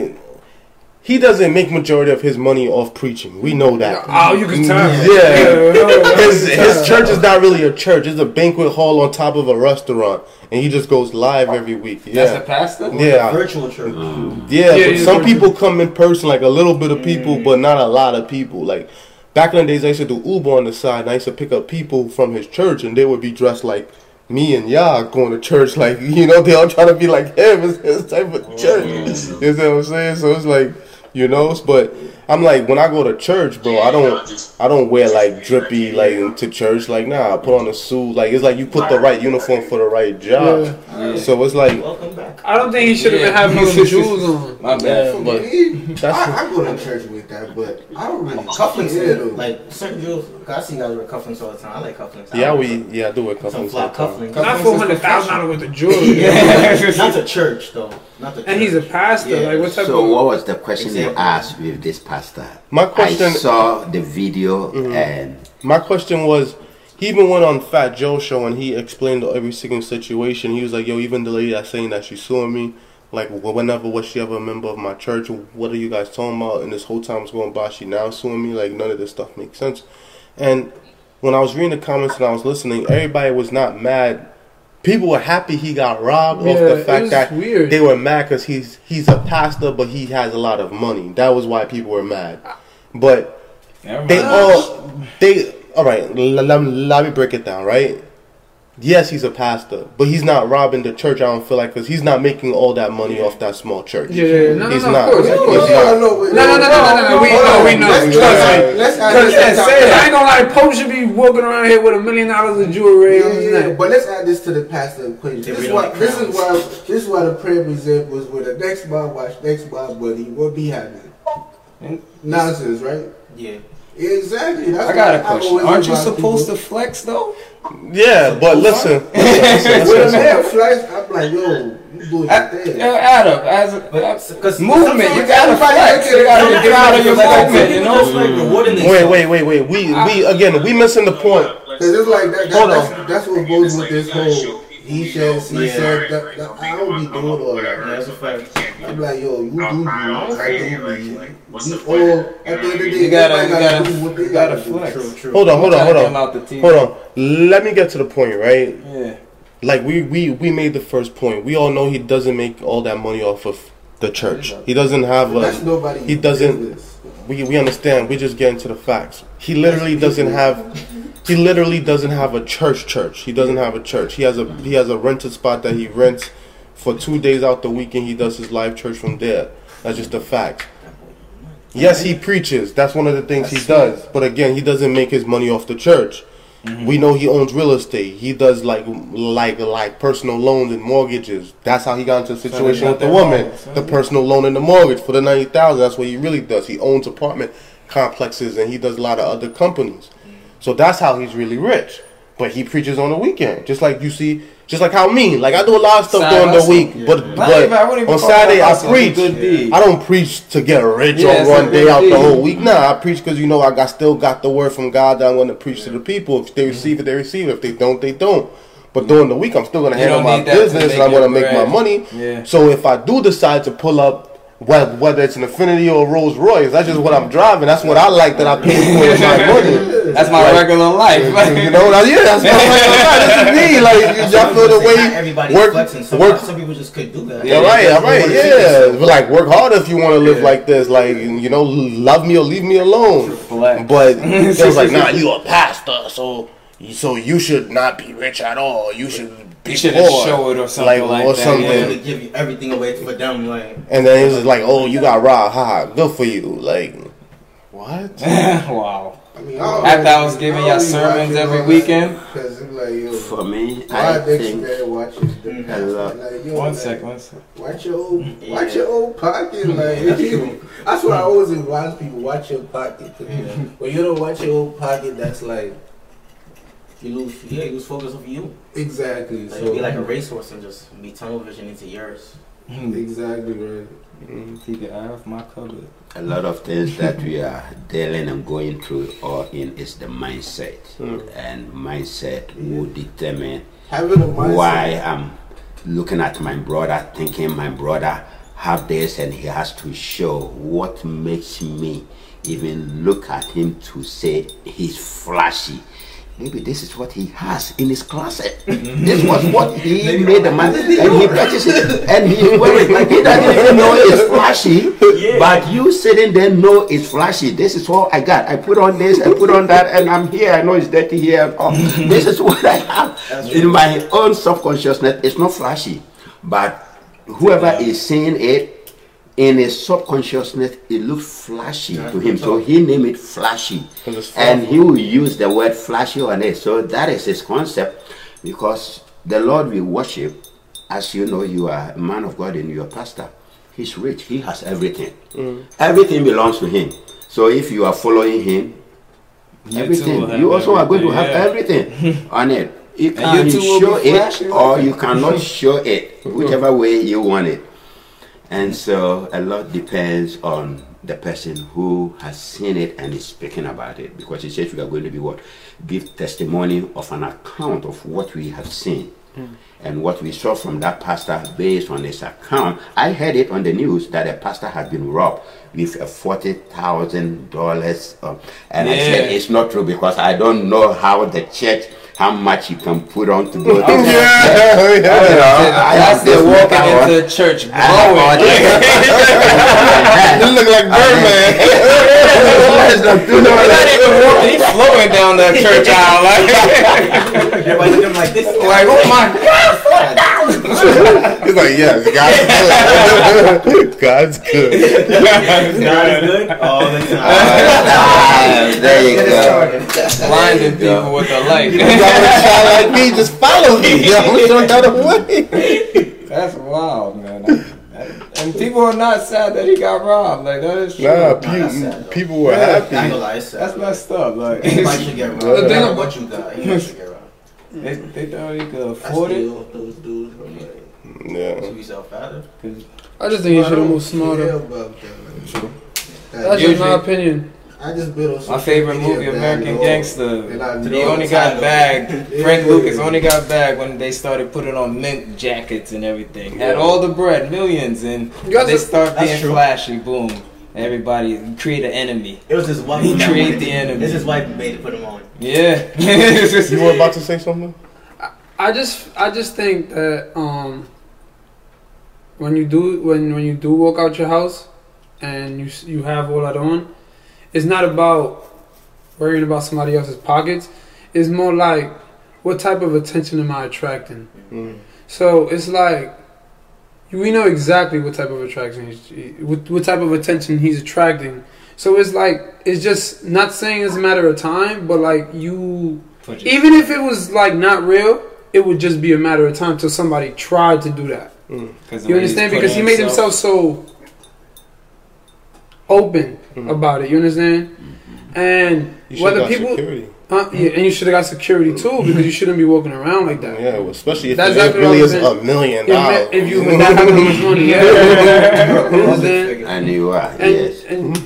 he doesn't make majority of his money off preaching. We know that. oh, you can mm, tell. Yeah. no, [laughs] His his church is not really a church. It's a banquet hall on top of a restaurant, and he just goes live every week. That's a Yeah. pastor? Yeah, virtual church mm. yeah, Yeah, but some yeah. people come in person, like a little bit of people, but not a lot of people. Like back in the days I used to do Uber on the side, and I used to pick up people from his church, and they would be dressed like me and Yah going to church, [laughs] like you know, they all trying to be like him. It's his type of church. Mm. You see what I'm saying? So it's like, you know, but I'm like when I go to church, bro, I don't, I don't wear like drippy like to church. Like nah, I put on a suit. Like it's like you put the right uniform for the right job. So it's like Welcome back. I don't think he should have been having no [laughs] jewels on. My bad. Yeah, but Me, that's I, I go to church with that, but I don't really Cufflinks, yeah, though. like certain jewels. 'cause I see guys wear cufflinks all the time. I like cufflinks. I yeah, like we yeah I do wear some cufflinks. flat sometimes. cufflinks. Not four hundred thousand dollars worth of jewelry. [laughs] Not to church though. Not to. And he's a pastor. Like what type So what was the question you asked with this pastor? My question- I saw the video mm-hmm. and My question was, he even went on Fat Joe show and he explained every single situation. He was like, "Yo, even the lady that's saying that she's suing me, like wh- whenever was she ever a member of my church? What are you guys talking about? And this whole time was going by, she now suing me. Like none of this stuff makes sense." And when I was reading the comments and I was listening, everybody was not mad. People were happy he got robbed off the fact that weird. they were mad because he's he's a pastor, but he has a lot of money. That was why people were mad. But they all they all right. L- let, let me break it down. Right. Yes, he's a pastor, but he's not robbing the church. I don't feel like because he's not making all that money off that small church. Yeah, yeah, yeah. no, he's no, not. of course, He's course. not. no, no, No, no, no, no, no, no. We know, we know. Let's, Trust let's, me. let's add Cause, I ain't gonna lie, Pope should be walking around here with a million dollars of jewelry on his Yeah, yeah, but let's add this to the pastor equation. This is really why this is why this is why the prayer examples where the next mob watch next mob buddy what be happening. Nonsense, right? Yeah. Exactly. That's I got a question. Aren't you supposed people- to flex though? Yeah, but listen. [laughs] listen, listen, When a listen. flex, I'm like, yo, you doing your Uh, thing. Adam, as a as Because movement, you gotta everybody flex. You gotta get out of your movement, you know. just like rewarding Wait, wait, wait, wait. We we again we missing the point. Cause it's like that, that Hold that's, that's what goes with this whole he said, she said. That, that, I don't be doing all that. Yeah, that's a fact. I'm like, yo, you do you, I do me. We all at the end of the day, You gotta, you everybody gotta, do what they gotta gotta do. flex. True, true. Hold on, hold on, hold to get him on, out the TV. hold on. Let me get to the point, right? Yeah. Like we we we made the first point. We all know he doesn't make all that money off of the church. He doesn't have That's a. nobody. He doesn't. We we understand. We just get into the facts. He literally doesn't have. He literally doesn't have a church. Church. He doesn't have a church. He has a he has a rented spot that he rents for two days out the weekend. He does his live church from there. That's just a fact. Yes, he preaches. That's one of the things he does. But again, he doesn't make his money off the church. We know he owns real estate. He does like like like personal loans and mortgages. That's how he got into a situation with the woman. The personal loan and the mortgage for the ninety thousand. That's what he really does. He owns apartment complexes and he does a lot of other companies. So that's how he's really rich. But he preaches on the weekend, just like you see, just like how me. Like I do a lot of stuff Side during the hustle. week, but Not but even- I wouldn't even on Saturday a I hustle, it's a preach. I don't preach to get rich Yeah, on one day good out the whole week. Nah, I preach because you know I got still got the word from God that I'm going to preach to the people. If they receive it, they mm-hmm. receive it. If they don't, they don't. But during the week, I'm still going to handle don't my need that to business make and I'm going to your make my money. Yeah. So if I do decide to pull up, whether, whether it's an Infiniti or a Rolls Royce, that's just what I'm driving. That's what I like that I pay for with my money. That's my Like, regular life. [laughs] you know, now, yeah, that's my regular life. This is me. Like, y'all feel the I'm saying. Not way everybody's work, flexing. Some, work, some people just couldn't do that. Yeah, all right, all right, They yeah. But like, work hard if you want to live like this. Like, you know, love me or leave me alone. Flex. But [laughs] it was like, nah, you a pastor, so so you should not be rich at all. You should be You shouldn't poor. show it or something like or that, something. yeah. They give you everything away for them. Like, And then it was like, oh, you got robbed. Haha, good for you. Like, what? [laughs] wow. I mean, I After I was giving y'all sermons every weekend. Like, yo, for me, I think man watches the Mhm. pastor? Like, yo, One like, second, one second. Watch your old, Yeah. watch your old pocket. Like [laughs] That's true. that's what I always advise people: watch your pocket. 'Cause When you don't watch your old pocket, that's like you lose, yeah, you lose focus of you. exactly. Like, so you'll be like a racehorse and just be tunnel vision into yours. Hmm. exactly right. Keep your eye off my cupboard. a lot of things that we are dealing and going through or in is the mindset. Hmm. And mindset will determine Having a mindset. why I'm looking at my brother, thinking my brother have this and he has to show what makes me even look at him to say he's flashy. Maybe this is what he has in his closet. [laughs] this was what [laughs] he made the money, and he [laughs] purchased it, and he wears it like he doesn't even know it's flashy. But you sitting there know it's flashy. This is what I got. I put on this, I put on that, and I'm here. I know it's dirty here. and all. this is what I have in my own subconsciousness. It's not flashy, but whoever is seeing it in his subconsciousness, it looks flashy to him. So he named it flashy. And he will use the word flashy on it. So that is his concept because the Lord we worship, as you know, you are a man of God and you're a pastor. He's rich, he has everything. Everything belongs to him. So if you are following him, You everything, too will have you also are going to have yeah. everything [laughs] on it. You can you show it or you cannot show it, whichever way you want it. And so a lot depends on the person who has seen it and is speaking about it. Because he says we are going to be what? Give testimony of an account of what we have seen. And what we saw from that pastor based on his account, I heard it on the news that a pastor had been robbed with a forty thousand dollars. um, And I said it's not true because I don't know how the church, how much you can put on to go. [laughs] to Oh, church. yeah, You know, I That's have the this walking power. into church I have [laughs] You look like Birdman. Less than two dollars. He's flowing down that church aisle like, Everybody look him like this. like oh my god. He's like, yes, [laughs] God's good. God's good. God is good all the time. Ah, there you go. Blinding people with the light. you got a Child like me, just follow me. don't how the way. That's wild, man. And people are not sad that he got robbed. Like that is true. Nah, that's pe- sad, people were I ain't happy. gonna lie, it's sad. That's messed up. Like Anybody should get robbed. The No thing matter what you got, you should get robbed. They, mm. they thought he could I afford it. still those dudes. I'm like, Yeah. So you sell fatter? I just think he should have moved smarter. about uh, that. Like, That's just my opinion. I just built on My favorite movie, American Gangster. and I He only got bagged. [laughs] Frank Lucas only got bagged when they started putting on mint jackets and everything. Had all the bread, millions, and they are- start That's being flashy. Boom. Everybody create an enemy. It was his wife. He that create the enemy. It's his wife who made it put him on. Yeah. [laughs] You were about to say something? I just I just think that um when you do when when you do walk out your house and you you have all that on, it's not about worrying about somebody else's pockets. It's more like what type of attention am I attracting? Mm. So it's like we know exactly what type of attraction he's, what, what type of attention he's attracting. So it's like it's just not saying it's a matter of time, but like you even if it was like not real, it would just be a matter of time till somebody tried to do that. the You understand? Because he made himself so open about it. You understand? And You should whether people, security. Huh? Yeah, and you should have got security too because you shouldn't be walking around like that. Yeah, well, especially if That's it exactly really what is I'm a million If, dollars. if you would not have that much money, yeah. [laughs] you understand? And you are, And, yes. and,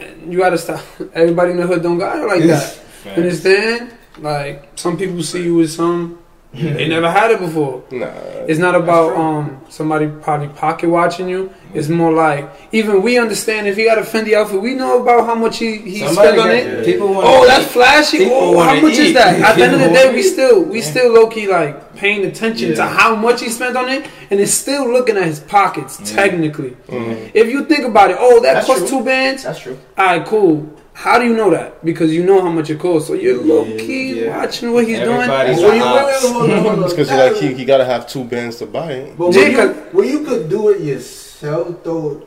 and you gotta stop. Everybody in the hood don't got it like that. You understand? Like some people see you with some they never had it before. Nah, It's not about um somebody probably pocket watching you. It's more like even we understand if he got a Fendi outfit, we know about how much he, he Somebody spent on got- it. People want Oh, that's flashy. People Oh, how wanna much is that? At the end of the day, we [laughs] still we still low key like paying attention to how much he spent on it, and it's still looking at his pockets. Technically, Mm. if you think about it, oh, that That's cost true. two bands. That's true. All right, cool. How do you know that? Because you know how much it costs. So you're low key yeah. watching what he's Everybody's doing. an ops. hold on, hold it's because like he, he gotta have two bands to buy it. But when you, 'cause- when you could do it yourself, though,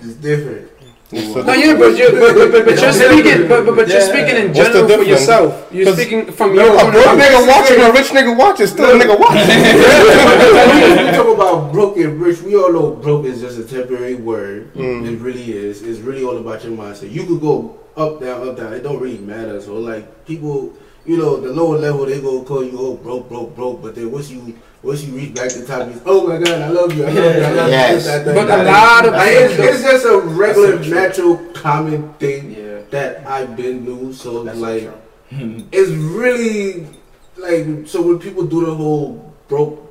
it's different. So No, yeah, but you're, but, but, but, but you're speaking, but, but, but you're speaking in general for yourself. You're speaking from No, your a point broke of view. nigga watching a rich nigga watching, still a nigga watching. [laughs] We all know broke is just a temporary word. Mm. It really is. It's really all about your mindset. You could go up, down, up, down. It don't really matter. So like people, you know, the lower level they go call you oh broke, broke, broke. But then once you once you reach back to the top, you oh my god, I love you, I love you, I love Yes. you. this, that, that, But that. a lot of Like, it's, it's just a regular, That's so natural, common thing Yeah. that I've been through. So That's like. true. it's really like so when people do the whole broke it,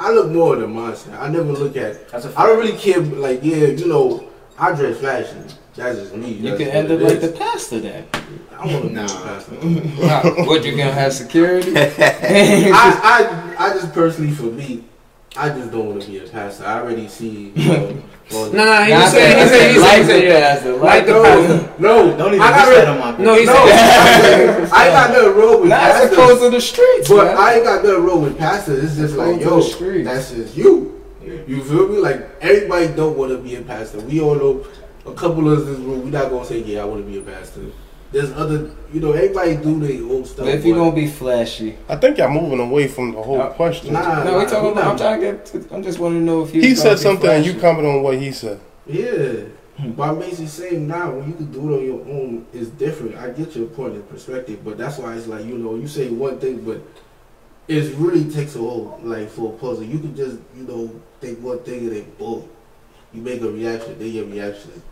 I look more at the mindset I never look at That's a I don't really care like yeah you know I dress fashion. That's just me. You That's can end up like the pastor then. I want to be a pastor. Nah, what you gonna have security? [laughs] [laughs] I, I, I just personally, for me, I just don't want to be a pastor. I already see. You [laughs] know, all No, no, he Nah, was saying, he said- said, he said, the yeah. Like like the the. No, Don't even I got wish that on my No, he No, said, [laughs] I ain't got nothing wrong with Not pastors, supposed to the streets, but man. I ain't got nothing wrong with pastors. It's just like, yo, that's just you. You feel me? Like everybody don't want to be a pastor. We all know a couple of us in this room. We not gonna say, yeah, I want to be a pastor. There's other, you know, everybody do their own stuff. But if you're but- gonna be flashy, I think y'all moving away from the whole question. Nah, no, we nah, talking we about. I'm trying to get. To, I'm just wanting to know if you. he said be something and you comment on what he said. Yeah. But I'm basically saying now, when you can do it on your own, it's different. I get your point and perspective, but that's why it's like, you know, you say one thing, but it really takes a whole, like, for a puzzle. You can just, you know, think one thing and then boom. You make a reaction, then your reaction is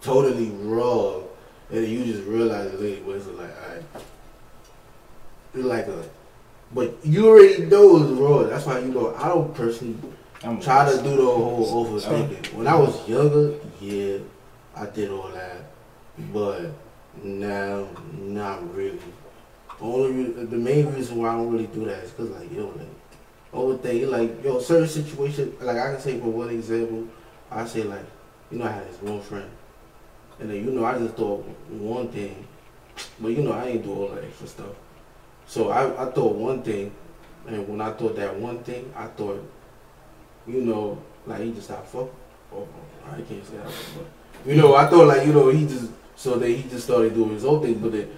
totally wrong. And you just realize it later, but it's like, alright. It's like a, but you already know it's wrong. That's why, you know, I don't personally I'm try to do the whole overthinking. When I was younger, yeah, I did all that, but now, not really. Only the main reason why I don't really do that is because like yo, like overthink, like yo, certain situation. Like I can say for one example, I say like, you know, I had this one friend, and then you know I just thought one thing, but you know I ain't do all that extra stuff. So I, I thought one thing, and when I thought that one thing, I thought you know, like he just stopped fucking. Oh, I can't say that, but you know, I thought like you know he just so then he just started doing his own thing, but then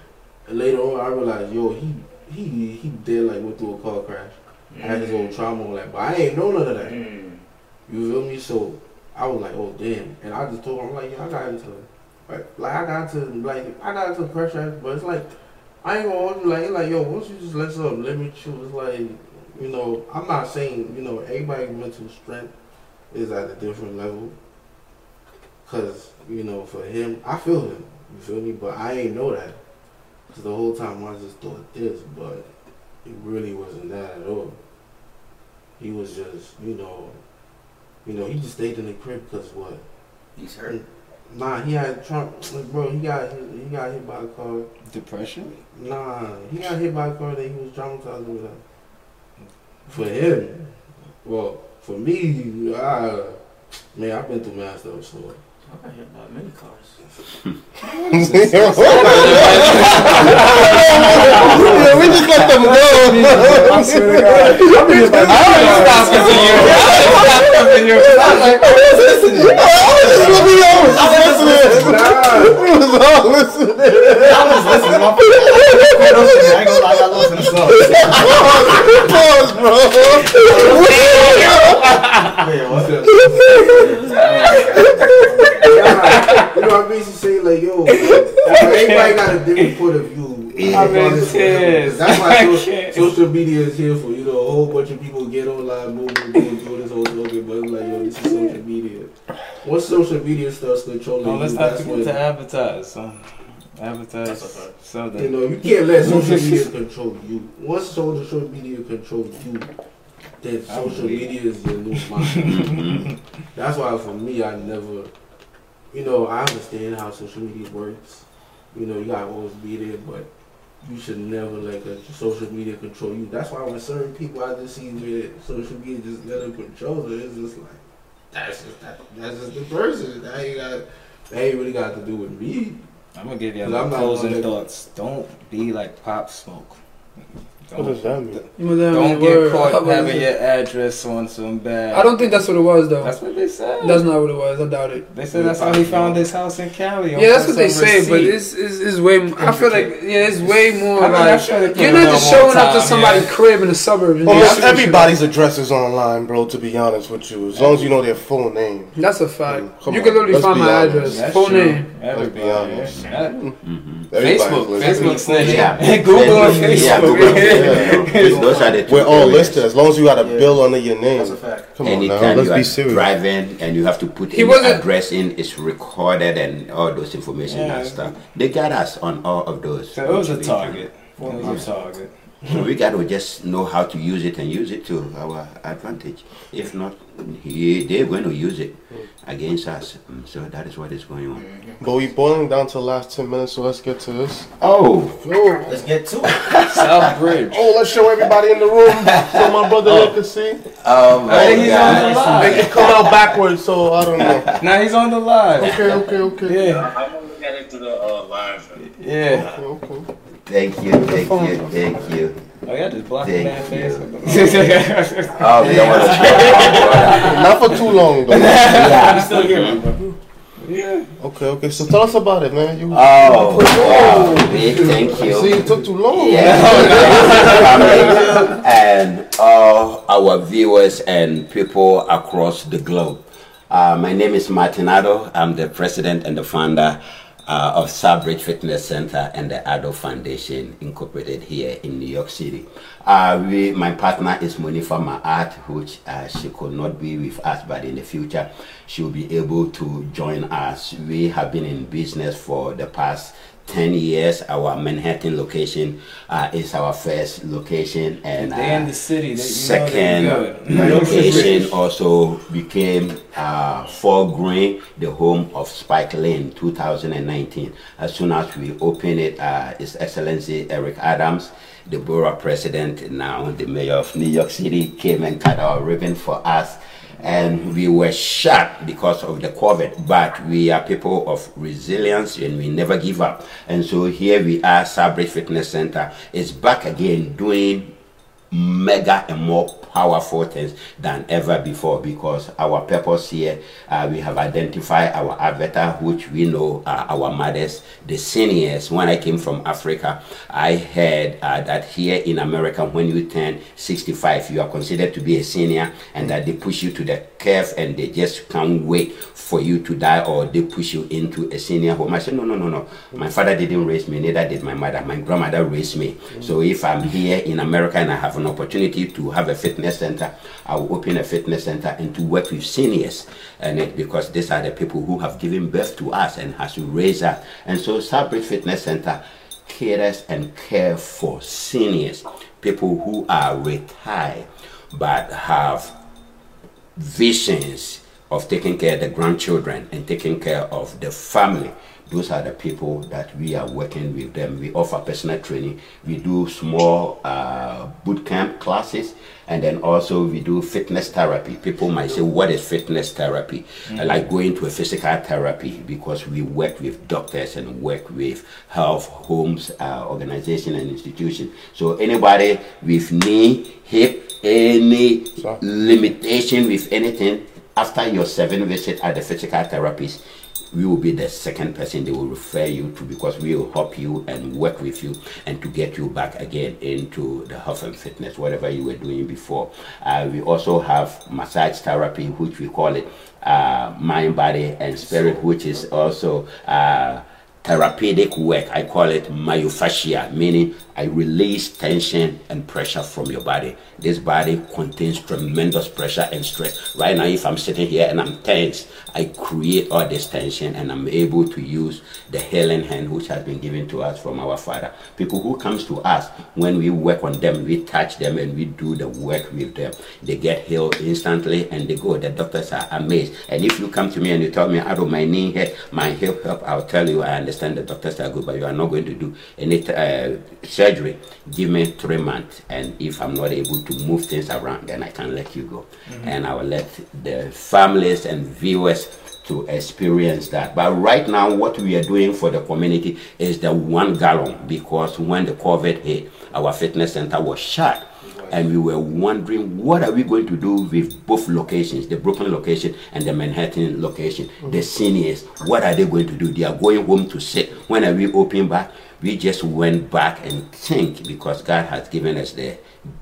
later on I realized yo he he he did like went through a car crash, had his own trauma on that, but I ain't know none of that. Mm. You feel me? So I was like, oh damn, and I just told him I'm like, yeah, I got into like, I got to like I got to car but it's like I ain't gonna hold you like like yo, once you just let something limit you, it's like you know, I'm not saying, you know, everybody's mental strength is at a different level. Cause, you know, for him, I feel him, you feel me? But I ain't know that. Cause the whole time I just thought this, but it really wasn't that at all. He was just, you know, you know, he just stayed in the crib because what? He's hurt. Nah, he had Trump, like, bro. He got hit, he got hit by a car. Depression. Nah, he got hit by a car that he was traumatized with. For him, well, for me, I, man, I've been through mad stuff, so. I got hit by many cars. yeah, [laughs] we just let them go. I swear to God. I already stopped listening you. I already stopped listening you. I was like, who's listening? We was all listening. I was listening. My I ain't gonna lie, I got lost in the song. Pause, bro. Wait, what? [laughs] [laughs] [laughs] you know, I basically say like, yo, [laughs] everybody got a different point of view. I'm in. That's why I so, social media is here for. You know, a whole bunch of people get online, move, move, move, do this whole slogan, but it's like, yo, this is social media. Once social media starts controlling Oh, you, let's not that's forget to advertise. son. Advertise That's a fact. something. you know, you can't let social media [laughs] control you. Once social media controls you, then social media is your new mind. That's why for me, I never, you know, I understand how social media works. You know, you gotta always be there, but you should never let the social media control you. That's why when certain people I just see where social media just let them control it, it's just like that's just that, that's just the person. That ain't got that ain't really got to do with me. I'm gonna give you my closing thoughts. Don't be like Pop Smoke. What does that mean? Don't get caught having your address on some bad. I don't think that's what it was though. That's what they said. That's not what it was. I doubt it. They said that's how he found his house in Cali. Yeah, that's what they some say, but receipt. it's, it's, it's way. m- I feel like yeah, it's way more I mean, like sure you're not just one showing up to time, somebody's yeah. crib in the suburbs. and Almost just- everybody's address is online, bro. To be honest with you, as long as you know their full name. That's a fact. Mm, come you on, can literally let's find my honest. address, That's full true. name. Everybody, Let's be honest. Mm-hmm. Facebook. Facebook snitch. [laughs] Yeah. Google Facebook. [laughs] Yeah, Google. Those are the two We're all areas. listed as long as you got a Yeah. bill under your name. That's a fact. Come on now, let's you be are serious. driving and you have to put He any wasn't- address in, it's recorded and all those information Yeah. and stuff. They got us on all of those. So it was a target. It was a target. So we got to just know how to use it and use it to our advantage. If not, he, they're going to use it against us. Mm, So that is what is going on. But we're boiling down to the last 10 minutes, so let's get to this. Oh, Oh, Let's get to it. Southbridge. oh let's show everybody in the room so my brother Nick can see. oh I my think he's on the God. They can come out backwards, so I don't know. [laughs] Now he's on the line. Okay, okay, okay. Yeah, I'm gonna look at it through the uh, live. yeah. Okay, okay. Thank you, thank you, thank you. Oh yeah, just block the Thank man you. face. [laughs] Oh, we don't want [laughs] to Not for too long, though. [laughs] Yeah. I'm still here, yeah. Okay, okay. So tell us about it, man. You, Oh, wow. Big thank you. see, you. it took too long. Yeah. and all our viewers and people across the globe. Uh, my name is Martin Addo. I'm the president and the founder uh, of Southbridge Fitness Center and the Addo Foundation, incorporated here in New York City. Uh, we, my partner is Monifa Maat, which uh, she could not be with us, but in the future she will be able to join us. We have been in business for the past 10 years. Our Manhattan location uh, is our first location, and uh, the city. Second location also became uh, Fort Greene, the home of Spike Lane 2019. As soon as we open it, uh, His Excellency Eric Adams, the borough president, now the mayor of New York City, came and cut our ribbon for us. And we were shut because of the COVID, but we are people of resilience and we never give up. And so here we are, Southbridge Fitness Center is back again doing mega and more powerful things than ever before because our purpose here uh, we have identified our avatar which we know are our mothers the seniors. When i came from africa i heard uh, that here in america when you turn 65 you are considered to be a senior and that they push you to the curve and they just can't wait for you to die or they push you into a senior home. I said no no no no. My father didn't raise me neither did my mother. My grandmother raised me. So if i'm here in america and i have an opportunity to have a fitness center i will open a fitness center and to work with seniors and it because these are the people who have given birth to us and has raised us and so Southbridge fitness center caters and care for seniors people who are retired but have visions of taking care of the grandchildren and taking care of the family. Those are the people that we are working with them. We offer personal training. We do small uh, boot camp classes, and then also we do fitness therapy. People might say, "What is fitness therapy?" I like going to a physical therapy because we work with doctors and work with health homes, uh, organization, and institution. So anybody with knee, hip, any Sure. limitation with anything after your seven visit at the physical therapist we will be the second person they will refer you to because we will help you and work with you and to get you back again into the health and fitness whatever you were doing before uh, we also have massage therapy which we call it uh, mind body and spirit which is also uh, therapeutic work. I call it myofascia, meaning I release tension and pressure from your body. This body contains tremendous pressure and stress. Right now, if I'm sitting here and I'm tense, I create all this tension and I'm able to use the healing hand which has been given to us from our Father. People who comes to us, when we work on them, we touch them and we do the work with them. They get healed instantly and they go. The doctors are amazed. And if you come to me and you tell me, I don't my knee hurt, my hip hurt, I'll tell you, I understand the doctors are good, but you are not going to do any uh, surgery. Give me three months. And if I'm not able to move things around, then I can let you go. Mm-hmm. And I will let the families and viewers to experience that. But right now, what we are doing for the community is the one gallon because when the COVID hit, our fitness center was shut. And we were wondering what are we going to do with both locations, the Brooklyn location and the Manhattan location. The mm-hmm. seniors, what are they going to do? They are going home to sit. When are we opening back? We just went back and think because God has given us the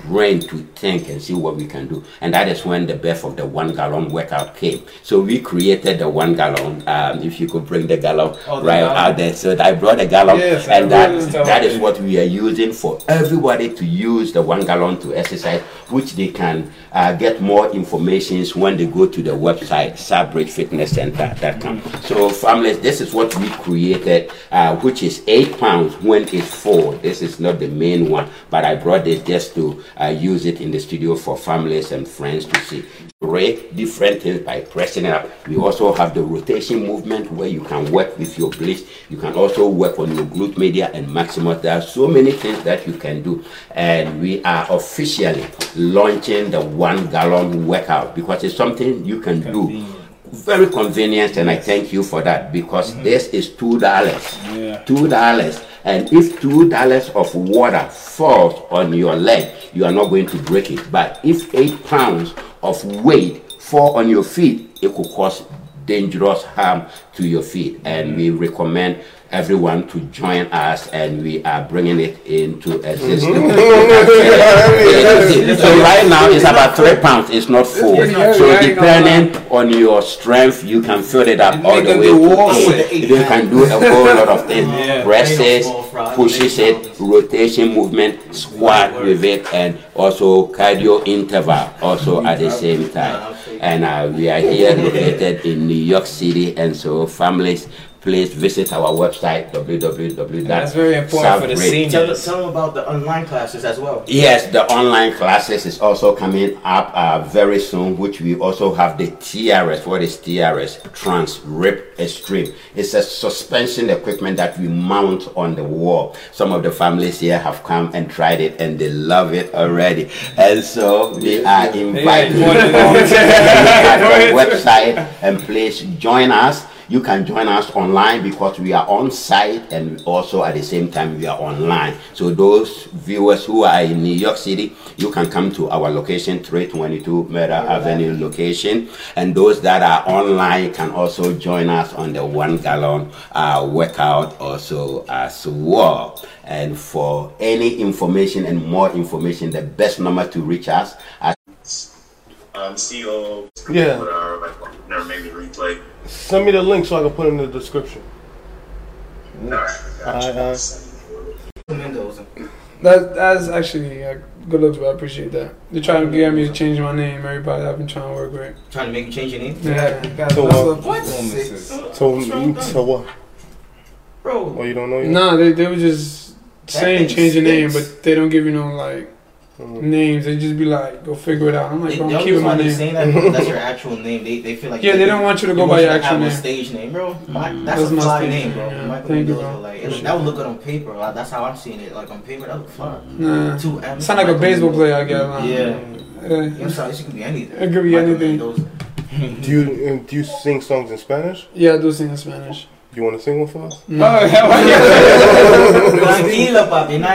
brain to think and see what we can do. And that is when the birth of the one gallon workout came. So we created the one gallon. Um, if you could bring the gallon Oh, the right out there. So I brought a gallon Yes, and that, that. is what we are using for everybody to use the one gallon to exercise, which they can uh, get more information when they go to the website southbridgefitnesscenter.com. So families, this is what we created, uh, which is eight pounds pounds when it's full. This is not the main one, but I brought this just to uh, use it in the studio for families and friends to see. Rate different things by pressing it up. We also have the rotation movement where you can work with your glutes. You can also work on your glute media and maximus. There are so many things that you can do. And we are officially launching the one gallon workout because it's something you can do very convenient and i thank you for that because this is two dollars Yeah. two dollars and if two dollars of water falls on your leg you are not going to break it. But if eight pounds of weight fall on your feet it could cause dangerous harm to your feet. And we recommend everyone to join us and we are bringing it into existence. [laughs] So right now it's about three pounds it's not full. so I ain't gonna depending on your strength you can fill it up all the way them to eight. you can do a whole lot of things. [laughs] Yeah. presses pushes it rotation movement squat with it and also cardio interval also at the same time. And uh, we are here located in new york city and so families please visit our website www. That's very important for the seniors. Tell, tell them about the online classes as well. Yes, the online classes is also coming up uh, very soon, which we also have the TRS. What is TRS? Trans Rip Extreme. It's a suspension equipment that we mount on the wall. Some of the families here have come and tried it and they love it already. And so we are inviting you Yeah, all yeah. to visit our [laughs] website and please join us. You can join us online because we are on site and also at the same time we are online. So those viewers who are in New York City, you can come to our location, 322 Myrtle Avenue location. And those that are online can also join us on the one gallon uh, workout also as well. And for any information and more information, the best number to reach us at Um, CEO. Yeah. Whatever, like, never made me replay. Send me the link so I can put it in the description. Alright, Alright, uh, That that's actually uh, good looks, but I appreciate that. They're trying to get me to change my name. Everybody I've been trying to work with. Trying to make you change your name? Yeah. So what? What? So, so what? Bro. Oh, you don't know yet? Nah, they they were just saying change your name, but they don't give you no like. Names. They just be like, go figure it out. I'm like, They, bro, the I'm keeping my name. saying that that's your actual name. They, they feel like Yeah, they don't want you to go by your actual name. stage name, bro. My, Mm. that's, That's a my stage name, name, bro. yeah. Michael Thank you, bro. Like, it, that would look good on paper. Like, that's how I'm seeing it. Like on paper, that look fire. Nah. Two M. Sound like a baseball player, I guess. huh? Yeah. Yeah. I'm sorry, it could be anything. It could be Michael anything. Do you [laughs] do you sing songs in Spanish? Yeah, I do sing in Spanish. You want to sing one for us? No. Tranquilo, [laughs] papi. Nah.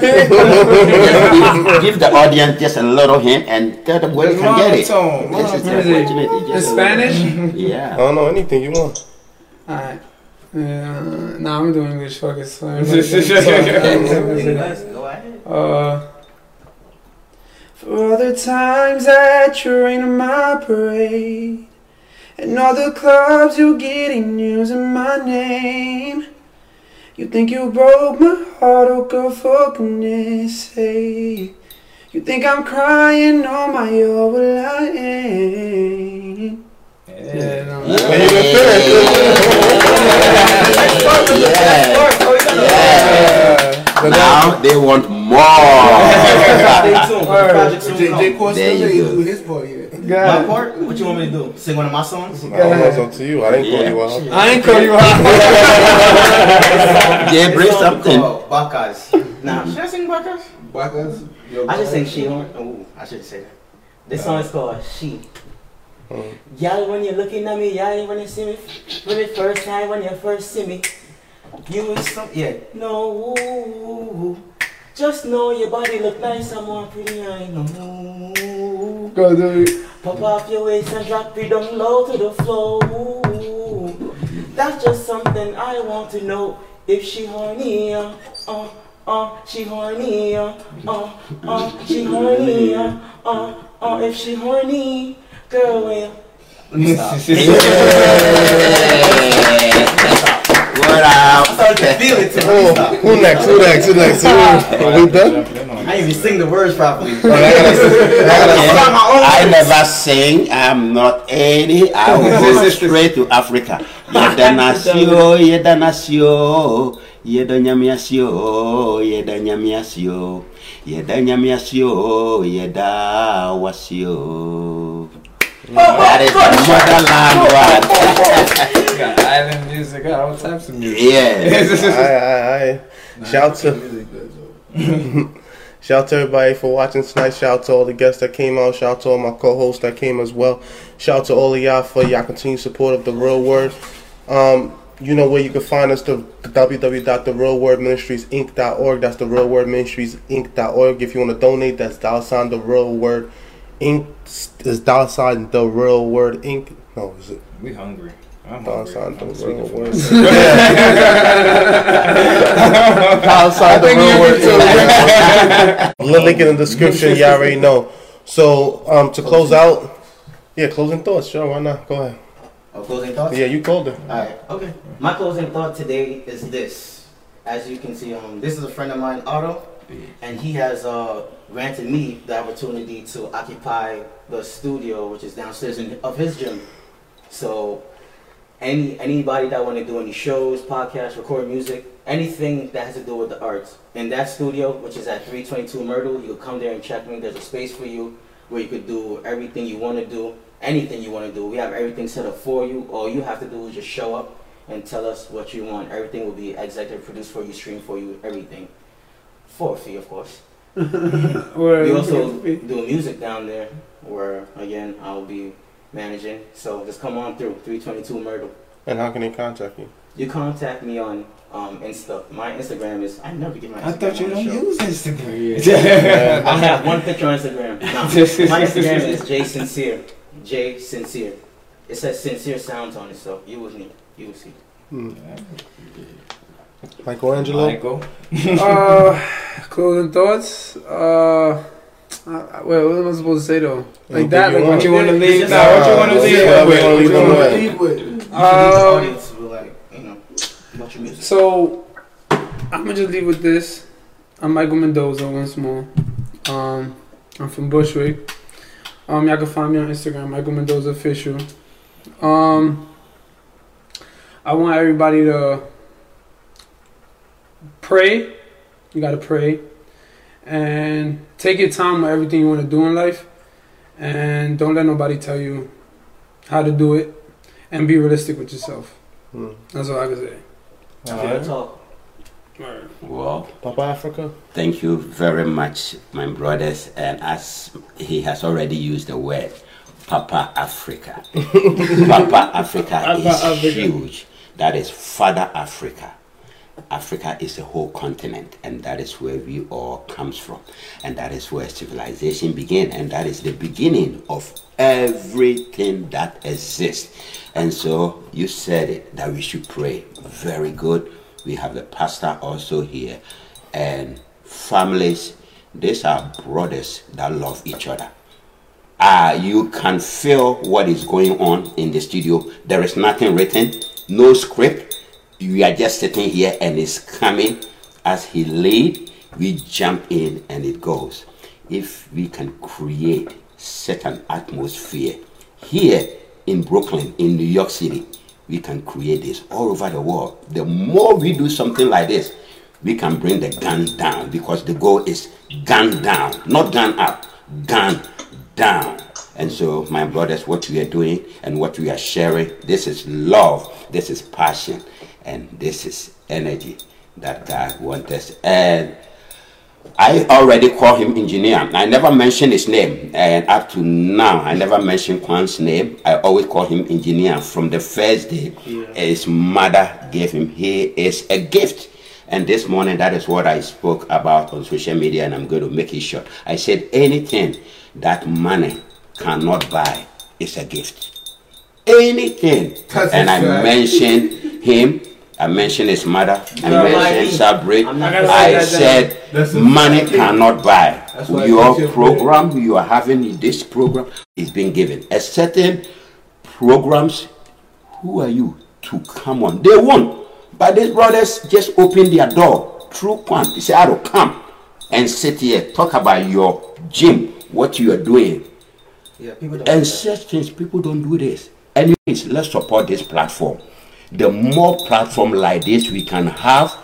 give, give the audience just a little hint and tell them where you can get it. Monotone, This is What is In Spanish? little- I Yeah. don't know anything you want. Alright. Yeah, nah, I'm doing English. Fuck [laughs] [laughs] it. So English, go ahead. Uh, for all the times that you rain on my parade, and all the clubs you get in using my name. You think you broke my heart, oh girl, for goodness sake. You think I'm crying on my own, well I ain't. Yeah, no. Yeah. Now they want more. Stay tuned. Project J, J. come. Cole still you ain't go. do his part yet. My part? What you want me to do? Sing one of my songs? I don't know, it's up to you. I didn't call Yeah. you out. I ain't call you out. They bring This song something. called Bacchus. Nah, should I sing Bacchus? Bacchus? Yo, I just sing. She Horn. Oh, I should say that. This song is called She. Mm. Y'all, when you're looking at me, y'all, when you see me, for the first time, when you first see me, you is some, yeah. No, just know your body look nice and more pretty, I know. Go do it. Pop off your waist and drop it down low to the floor. That's just something I want to know. If she horny, uh, uh, uh, she horny, uh, uh, uh, she horny, uh, uh, uh, if she horny, girl, well. Let me stop. What up? I started to feel it too. Let me who next? Who next? Who next? Who Are we done? I didn't even sing the words properly. Okay. I [laughs] never sing. I'm not any. I will go [laughs] straight to Africa. Yeda nació, yeda nació, Yeda nyame ase o, yeda nyame ase o, yeda nyame ase o, yeda wase. Oh, oh, that is the motherland one. got island music, got all types of music. Yeah. [laughs] Aye, aye, aye. Shout to Music good, though. Shout out to everybody for watching tonight. Shout out to all the guests that came out. Shout out to all my co-hosts that came as well. Shout out to all of y'all for y'all continued support of the Real Word. Um, you know where you can find us the www.therealwordministriesinc.org. That's the Real Word Ministries Inc.org. If you want to donate, that's dollar sign the Real Word Inc. Is dollar sign the Real Word Inc. No, is it We hungry. I'm dollar hungry. sign the I'm Real speaking for Word? myself. [laughs] dollar the Real Word. Link in the description. Y'all already [laughs] know. So um, to close out, yeah, closing thoughts. Sure, why not? Go ahead. Oh, closing thoughts? Yeah, you called it. Alright, okay. My closing thought today is this. As you can see, um, this is a friend of mine, Addo, and he has uh, granted me the opportunity to occupy the studio, which is downstairs in, of his gym. So, any anybody that want to do any shows, podcasts, record music, anything that has to do with the arts, in that studio, which is at 322 Myrtle, you can come there and check me. There's a space for you where you could do everything you want to do, anything you want to do. We have everything set up for you. All you have to do is just show up and tell us what you want. Everything will be executive produced for you, streamed for you, everything. For a fee, of course. [laughs] We also [laughs] do music down there where, again, I'll be managing. So just come on through, 322 Myrtle. And how can they contact you? You contact me on um, Insta. My Instagram is, I never get my Instagram I thought you on the don't show. use Instagram. [laughs] I have one picture on Instagram. No, [laughs] my Instagram is J Sincere. J Sincere. It says sincere sounds on it, so you will see. you will see. Michelangelo. Michael. uh, closing thoughts. Uh, uh, wait, what am I supposed to say though? Like Anything that, like? What you want to leave? Nah, Nah, what you want to leave? whatever with? you wanna What leave you wanna with. leave with? You Um, the audience will like, you know, about your music. So I'm gonna just leave with this. I'm Michael Mendoza once more. Um, I'm from Bushwick. Um, y'all can find me on Instagram, Michael Mendoza official. Um, I want everybody to pray. You gotta pray and take your time with everything you want to do in life, and don't let nobody tell you how to do it, and be realistic with yourself. Hmm. That's all I can say. Real talk. Well, Papa Africa. Thank you very much, my brothers. And as he has already used the word, Papa Africa. [laughs] Papa Africa Papa is Africa. huge. That is Father Africa. Africa is a whole continent, and that is where we all comes from, and that is where civilization began, and that is the beginning of everything that exists. And so you said it that we should pray. Very good. We have the pastor also here, and families. These are brothers that love each other. Ah, you can feel what is going on in the studio. There is nothing written, no script. We are just sitting here and it's coming as he laid. We jump in and it goes. If we can create an atmosphere here in Brooklyn, in New York City, we can create this all over the world. The more we do something like this, we can bring the gun down because the goal is gun down, not gun up, gun down. And so, my brothers, what we are doing and what we are sharing, this is love, this is passion, and this is energy that God wants us. And I already call him engineer. I never mention his name, and up to now, I never mention Kwan's name. I always call him engineer. From the first day, his mother gave him. He is a gift. And this morning, that is what I spoke about on social media, and I'm going to make it short. I said anything that money cannot buy is a gift. Anything. That's and I mentioned him. I mentioned his mother. I mentioned Sabri. I'm not gonna I that, uh, said That's money cannot buy. That's why I Your program, you are having this program is being given. A certain programs, who are you to come on? They won't. But these brothers just open their door through Kwan. They say, I will come and sit here, talk about your gym, what you are doing. Yeah, people don't. And such things, people don't do this. Anyways, let's support this platform. The more platform like this we can have,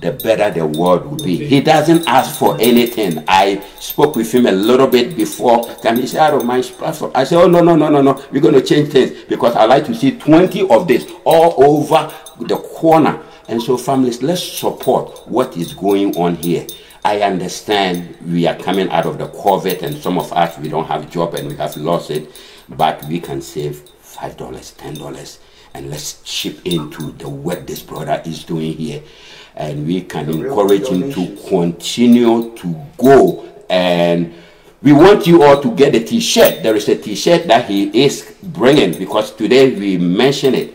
the better the world will be. He doesn't ask for anything. I spoke with him a little bit before. Can he say, I don't mind platform? I said, Oh, no, no, no, no, no. We're going to change things because I like to see 20 of this all over the corner. And so, families, let's support what is going on here. I understand we are coming out of the COVID, and some of us we don't have job and we have lost it, but we can save five dollars, ten dollars, and let's chip into the work this brother is doing here, and we can encourage him to continue to go. And. We want you all to get a T-shirt. There is a T-shirt that he is bringing because today we mention it.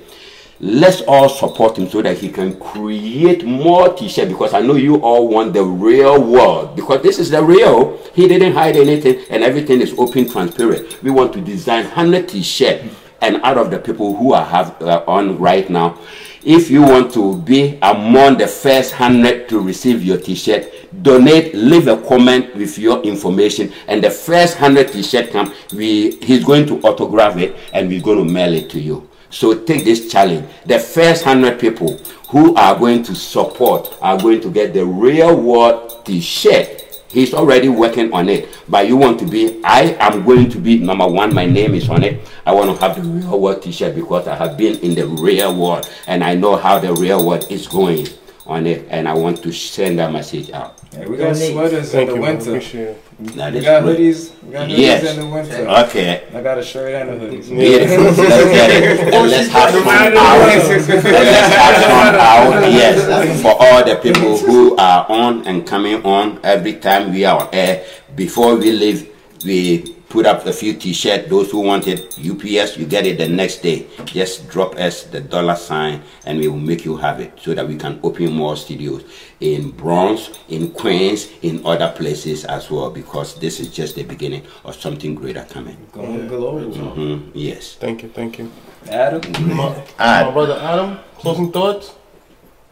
Let's all support him so that he can create more t-shirt because i know you all want the real world. Because this is the real. He didn't hide anything and everything is open transparent. We want to design 100 t-shirt and out of the people who are have uh, on right now if you want to be among the first 100 to receive your t-shirt donate leave a comment with your information and the first 100 t-shirt come we he's going to autograph it and we're going to mail it to you so take this challenge. The first hundred people who are going to support are going to get the real world t-shirt. He's already working on it. But you want to be, I am going to be number one, my name is on it. I want to have the real world t-shirt because I have been in the real world and I know how the real world is going on it and I want to send that message out. Hey, we got sweaters Thank in the you, man. winter. Appreciate We got hoodies. We got hoodies Yes. in the winter. Okay. I got a shirt and a hoodie. Beautiful. [laughs] Let's get it. Oh, and let's have some out. Let's have some out. Yes. For all the people who are on and coming on every time we are on air, before we leave, we put up a few t-shirts. Those who want it, UPS, you get it the next day. Just drop us the dollar sign and we will make you have it so that we can open more studios in Bronx, in Queens, in other places as well because this is just the beginning of something greater coming. Going global. Mhm, Yes. Thank you, thank you. Adam? My, Ad. my brother Adam, closing thoughts?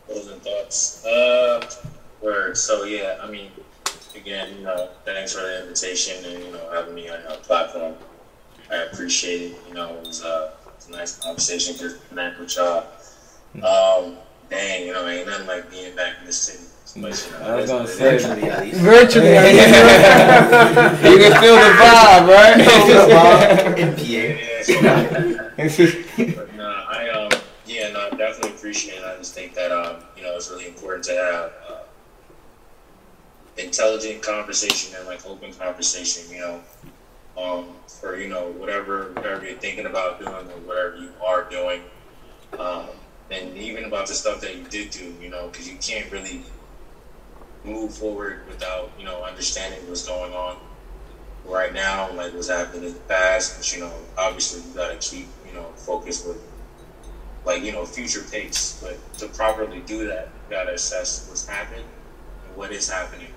Closing thoughts. Uh, word. So yeah, I mean, again, you know, thanks for the invitation and you know having me on your platform. I appreciate it. You know, it was, uh, it was a nice conversation. Good to connect with y'all. Um, dang, you know, ain't nothing like being back in the city. But, you know, I was it gonna say- what it is. [laughs] Virtually, at least. Virtually, You can feel the vibe, right? [laughs] in PA. [laughs] but no, I um yeah, no, I definitely appreciate it. I just think that um, you know, it's really important to have intelligent conversation and like open conversation, you know, um, for you know, whatever whatever you're thinking about doing or whatever you are doing. Um, and even about the stuff that you did do, you know, because you can't really move forward without, you know, understanding what's going on right now, like what's happened in the past. But you know, obviously you gotta keep, you know, focused with like, you know, future pace. But to properly do that, you gotta assess what's happened and what is happening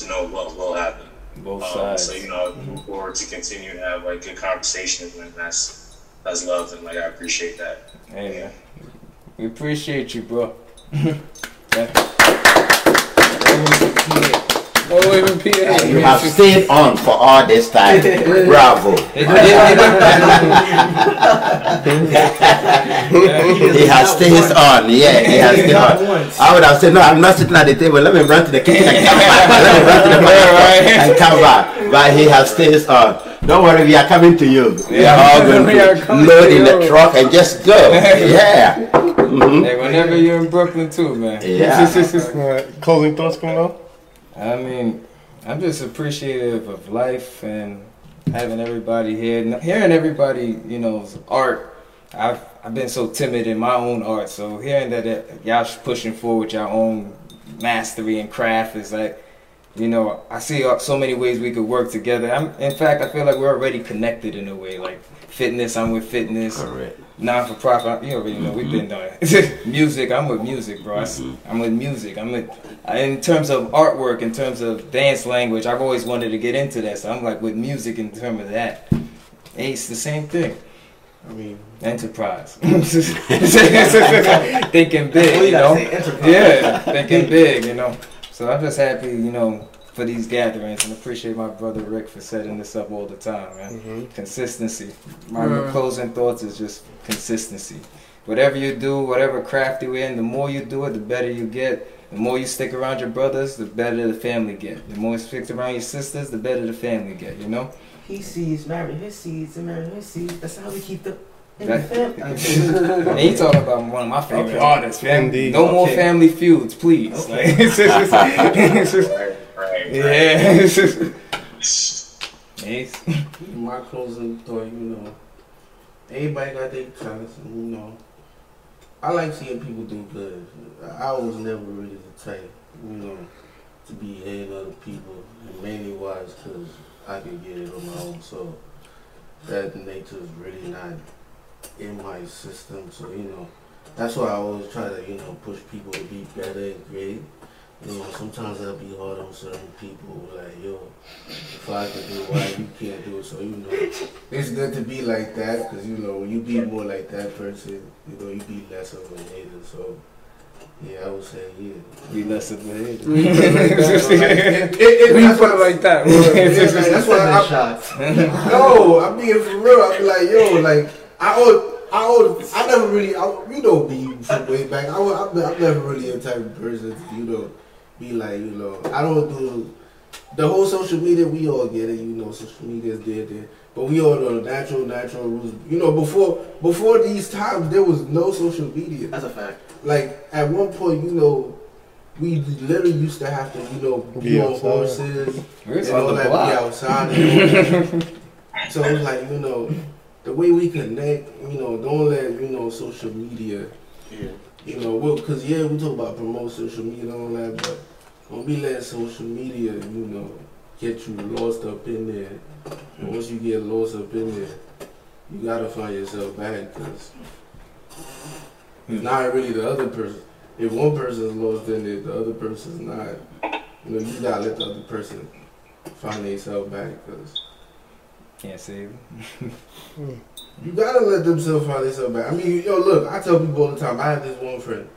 to know what will happen. Both Um, sides. so you know, I look forward to continue to have like good conversations and that's that's love and like I appreciate that. Hey, man. We appreciate you, bro. [laughs] oh, even PA. You have stayed on for all this time. [laughs] Bravo. he has stayed on. Yeah, he has stayed on. I would have said, no, I'm not sitting at the table. Let me run to the kitchen and come back. Let me run to the [laughs] bathroom and come back. But he has stayed on. Don't worry, we are coming to you. We are all going [laughs] to coming load in the truck and just go. Yeah. Mhm. Hey, whenever you're in Brooklyn too, man. Yeah. Closing thoughts coming out? I mean, I'm just appreciative of life and having everybody here, hearing everybody, you know's art. I've I've been so timid in my own art, so hearing that uh, y'all pushing forward your own mastery and craft is like, you know, I see uh, so many ways we could work together. I'm, in fact, I feel like we're already connected in a way. Like fitness, I'm with fitness. Correct. Non for profit, you already know we've been mm-hmm. doing it. [laughs] music, I'm with music, bro. Mm-hmm. I'm with music. I'm with in terms of artwork, in terms of dance language. I've always wanted to get into that, so I'm like with music in terms of that. Hey, it's the same thing. I mean, Enterprise. [laughs] thinking big, you know. Yeah, thinking big, you know. So I'm just happy, you know, for these gatherings and appreciate my brother Rick for setting this up all the time, man. Mhm. Consistency. My Mm. closing thoughts is just consistency. whatever you do, whatever craft you're in, the more you do it, the better you get. The more you stick around your brothers, the better the family get. The more you stick around your sisters, the better the family get. You know. He sees marrying his seeds and marrying his seeds. That's how we keep the in That- family. [laughs] And you talking about one of my favorite Okay. artists, fam. Indeed. No more family feuds, please. Okay. Like, [laughs] it's just, it's just, [laughs] Right, right, yeah. It's Acee. My closing thought, you know, everybody got their talents, and, you know, I like seeing people do good. I was never really the type, you know, to be hating other people, and mainly wise because I could get it on my own. So that nature is really not in my system. So you know, that's why I always try to, you know, push people to be better and great. You know, sometimes that'll be hard on certain people. Like, yo, if I could do it, why you can't do it? So you know, it's good to be like that because you know when you be more like that person, you know you be less of a hater. So yeah, I would say yeah. Be less of a hater. [laughs] We put it like that. [laughs] That's why I, shots. no, I'm being for real. I be like, yo, like I always, I always, I never really, I, you know be from way back. I, was- I'm, I'm never really a type of person to, you know, be like, you know, I don't do the whole social media. We all get it, you know, social media is there, there. But we all know the natural, natural rules. You know, before before these times, there was no social media. That's a fact. Like at one point, you know, we literally used to have to, you know, be, Be on outside. horses and all the that, be outside. And all that. [laughs] so it's like, you know, the way we connect, you know, don't let, you know, social media, Yeah. you know, well, because, yeah, we talk about promote social media and all that, but don't be letting social media, you know, get you lost up in there. And once you get lost up in there, you gotta find yourself back, because it's not really the other person. If one person's lost in it, the other person's not. You know, you gotta let the other person find themselves back, because Can't save. Them. Hmm. you gotta let themselves find themselves back. I mean, yo, look, I tell people all the time. I have this one friend.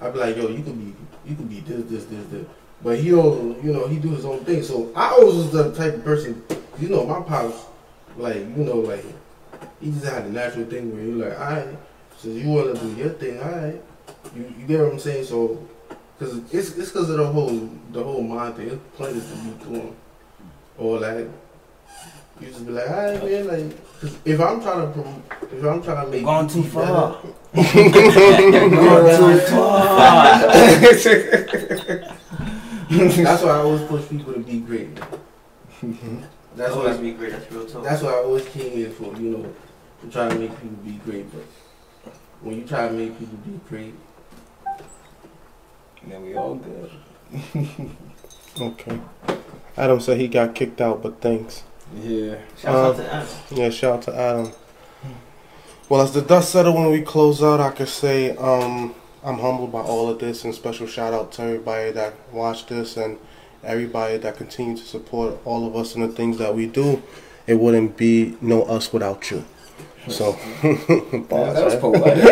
I be like, yo, you could be, you could be this, this, this, this, but he don't, you know, he do his own thing. So I always was the type of person, you know, my pops, like, you know, like he just had a natural thing where you like, alright, so you wanna do your thing, alright. You, you get what I'm saying? So, cause it's it's cause of the whole the whole mind thing. It's plenty to be doing, or like. You just be like, alright, man, like, 'cause if I'm trying to, prom- if I'm trying to make Gone too far. [laughs] better- Gone too far. [laughs] [laughs] That's why I always push people to be great. man. That's always why. be great. That's real talk. That's why I always came here for. You know, to try to make people be great. But when you try to make people be great, Then we all good. [laughs] Okay. Adam said he got kicked out, but thanks. Yeah. Shout Uh, out to Adam. Yeah, shout out to Adam. Well, as the dust settle when we close out, I could say um, I'm humbled by all of this, and special shout out to everybody that watched this and everybody that continues to support all of us and the things that we do. It wouldn't be no us without you. So, Yeah, bars, [laughs] that was poetic.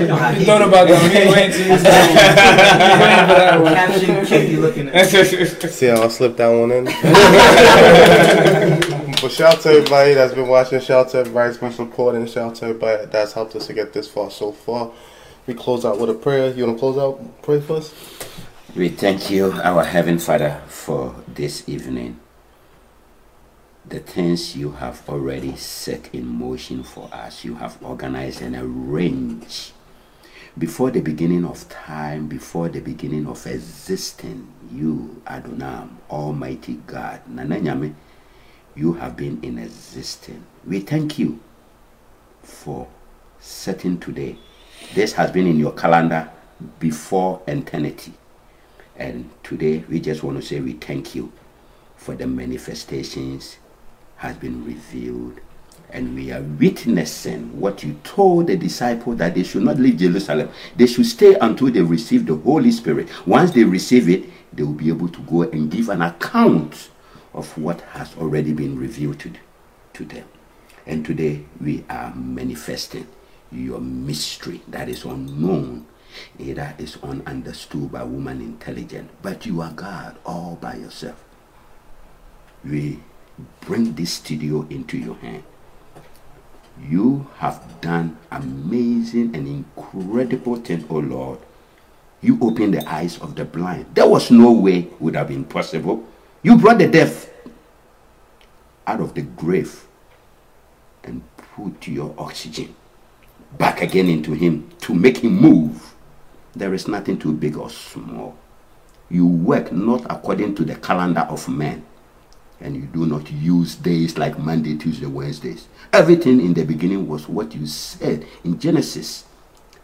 You know how You he thought about that when you went to use that one. Caption kid you looking at. See how I slipped that one in? [laughs] but shout out to everybody that's been watching. Shout out to everybody that's been supporting. Shout out to everybody that's helped us to get this far so far. We close out with a prayer. You want to close out? Pray for us? We thank you, our Heavenly Father, for this evening. The things you have already set in motion for us, you have organized and arranged before the beginning of time, before the beginning of existing. You, Adonam, Almighty God, Nananyame, you have been in existence. We thank you for setting today. This has been in your calendar before eternity. And today we just want to say we thank you for the manifestations has been revealed and we are witnessing what you told the disciples that they should not leave Jerusalem. They should stay until they receive the Holy Spirit. Once they receive it, they will be able to go and give an account of what has already been revealed to, to them. And today we are manifesting your mystery that is unknown, eh, either is ununderstood by woman intelligent, but you are God all by yourself. We bring this studio into your hand. You have done amazing and incredible things, O oh Lord. You opened the eyes of the blind. There was no way would have been possible. You brought the deaf out of the grave and put your oxygen back again into him to make him move. There is nothing too big or small. You work not according to the calendar of men, and you do not use days like Monday, Tuesday, Wednesdays. Everything in the beginning was what you said in Genesis,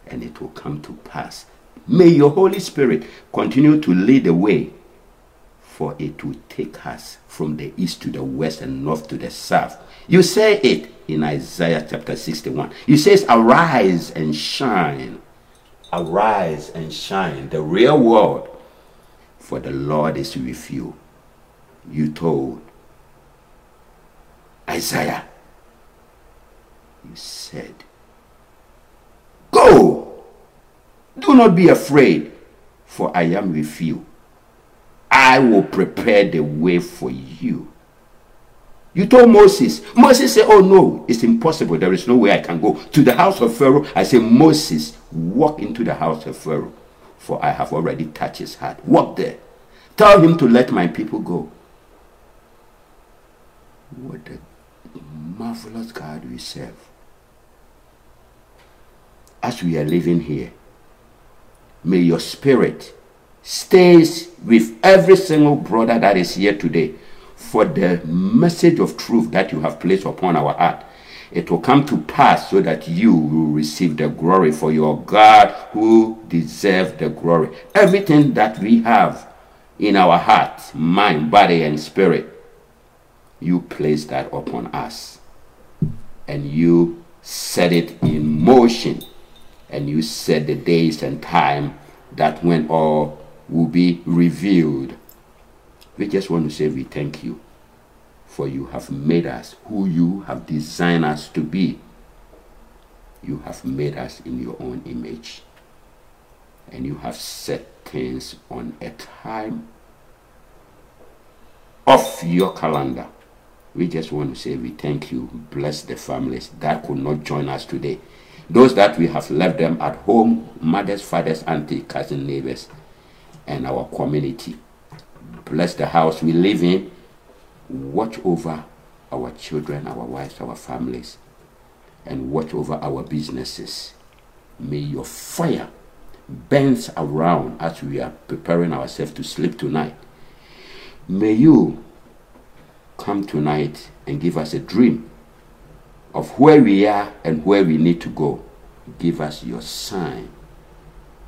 and it will come to pass. May your Holy Spirit continue to lead the way, for it will take us from the east to the west and north to the south. You say it in Isaiah chapter 61. He says, Arise and shine. Arise and shine. The real world. For the Lord is with you. You told Isaiah. You said, Go. Do not be afraid, for I am with you. I will prepare the way for you. You told Moses. Moses said, Oh no, it's impossible. There is no way I can go to the house of Pharaoh. I say, Moses, walk into the house of Pharaoh, for I have already touched his heart. Walk there. Tell him to let my people go. What a marvelous God we serve. As we are living here, may your spirit stays with every single brother that is here today for the message of truth that you have placed upon our heart. It will come to pass so that you will receive the glory for your God who deserves the glory. Everything that we have in our heart, mind, body, and spirit, you place that upon us. And you set it in motion. And you set the days and time that when all will be revealed. We just want to say we thank you for you have made us who you have designed us to be. You have made us in your own image. And you have set things on a time of your calendar. We just want to say we thank you. Bless the families that could not join us today. Those that we have left them at home, mothers, fathers, auntie, cousin, neighbors, and our community. Bless the house we live in. Watch over our children, our wives, our families, and watch over our businesses. May your fire burn around as we are preparing ourselves to sleep tonight. May you come tonight and give us a dream of where we are and where we need to go. Give us your sign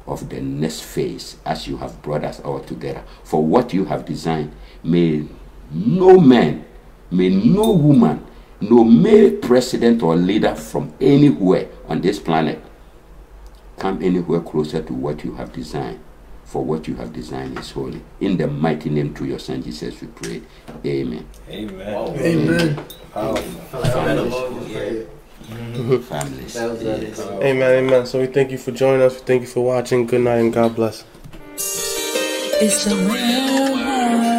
of the next phase as you have brought us all together. For what you have designed, may no man, may no woman, no male president or leader from anywhere on this planet come anywhere closer to what you have designed. For what you have designed is holy. In the mighty name through your son Jesus, we pray. Amen. Amen. Amen. Mm-hmm. Families. Yes. Amen, amen. So we thank you for joining us. We thank you for watching. Good night and God bless. It's the real world.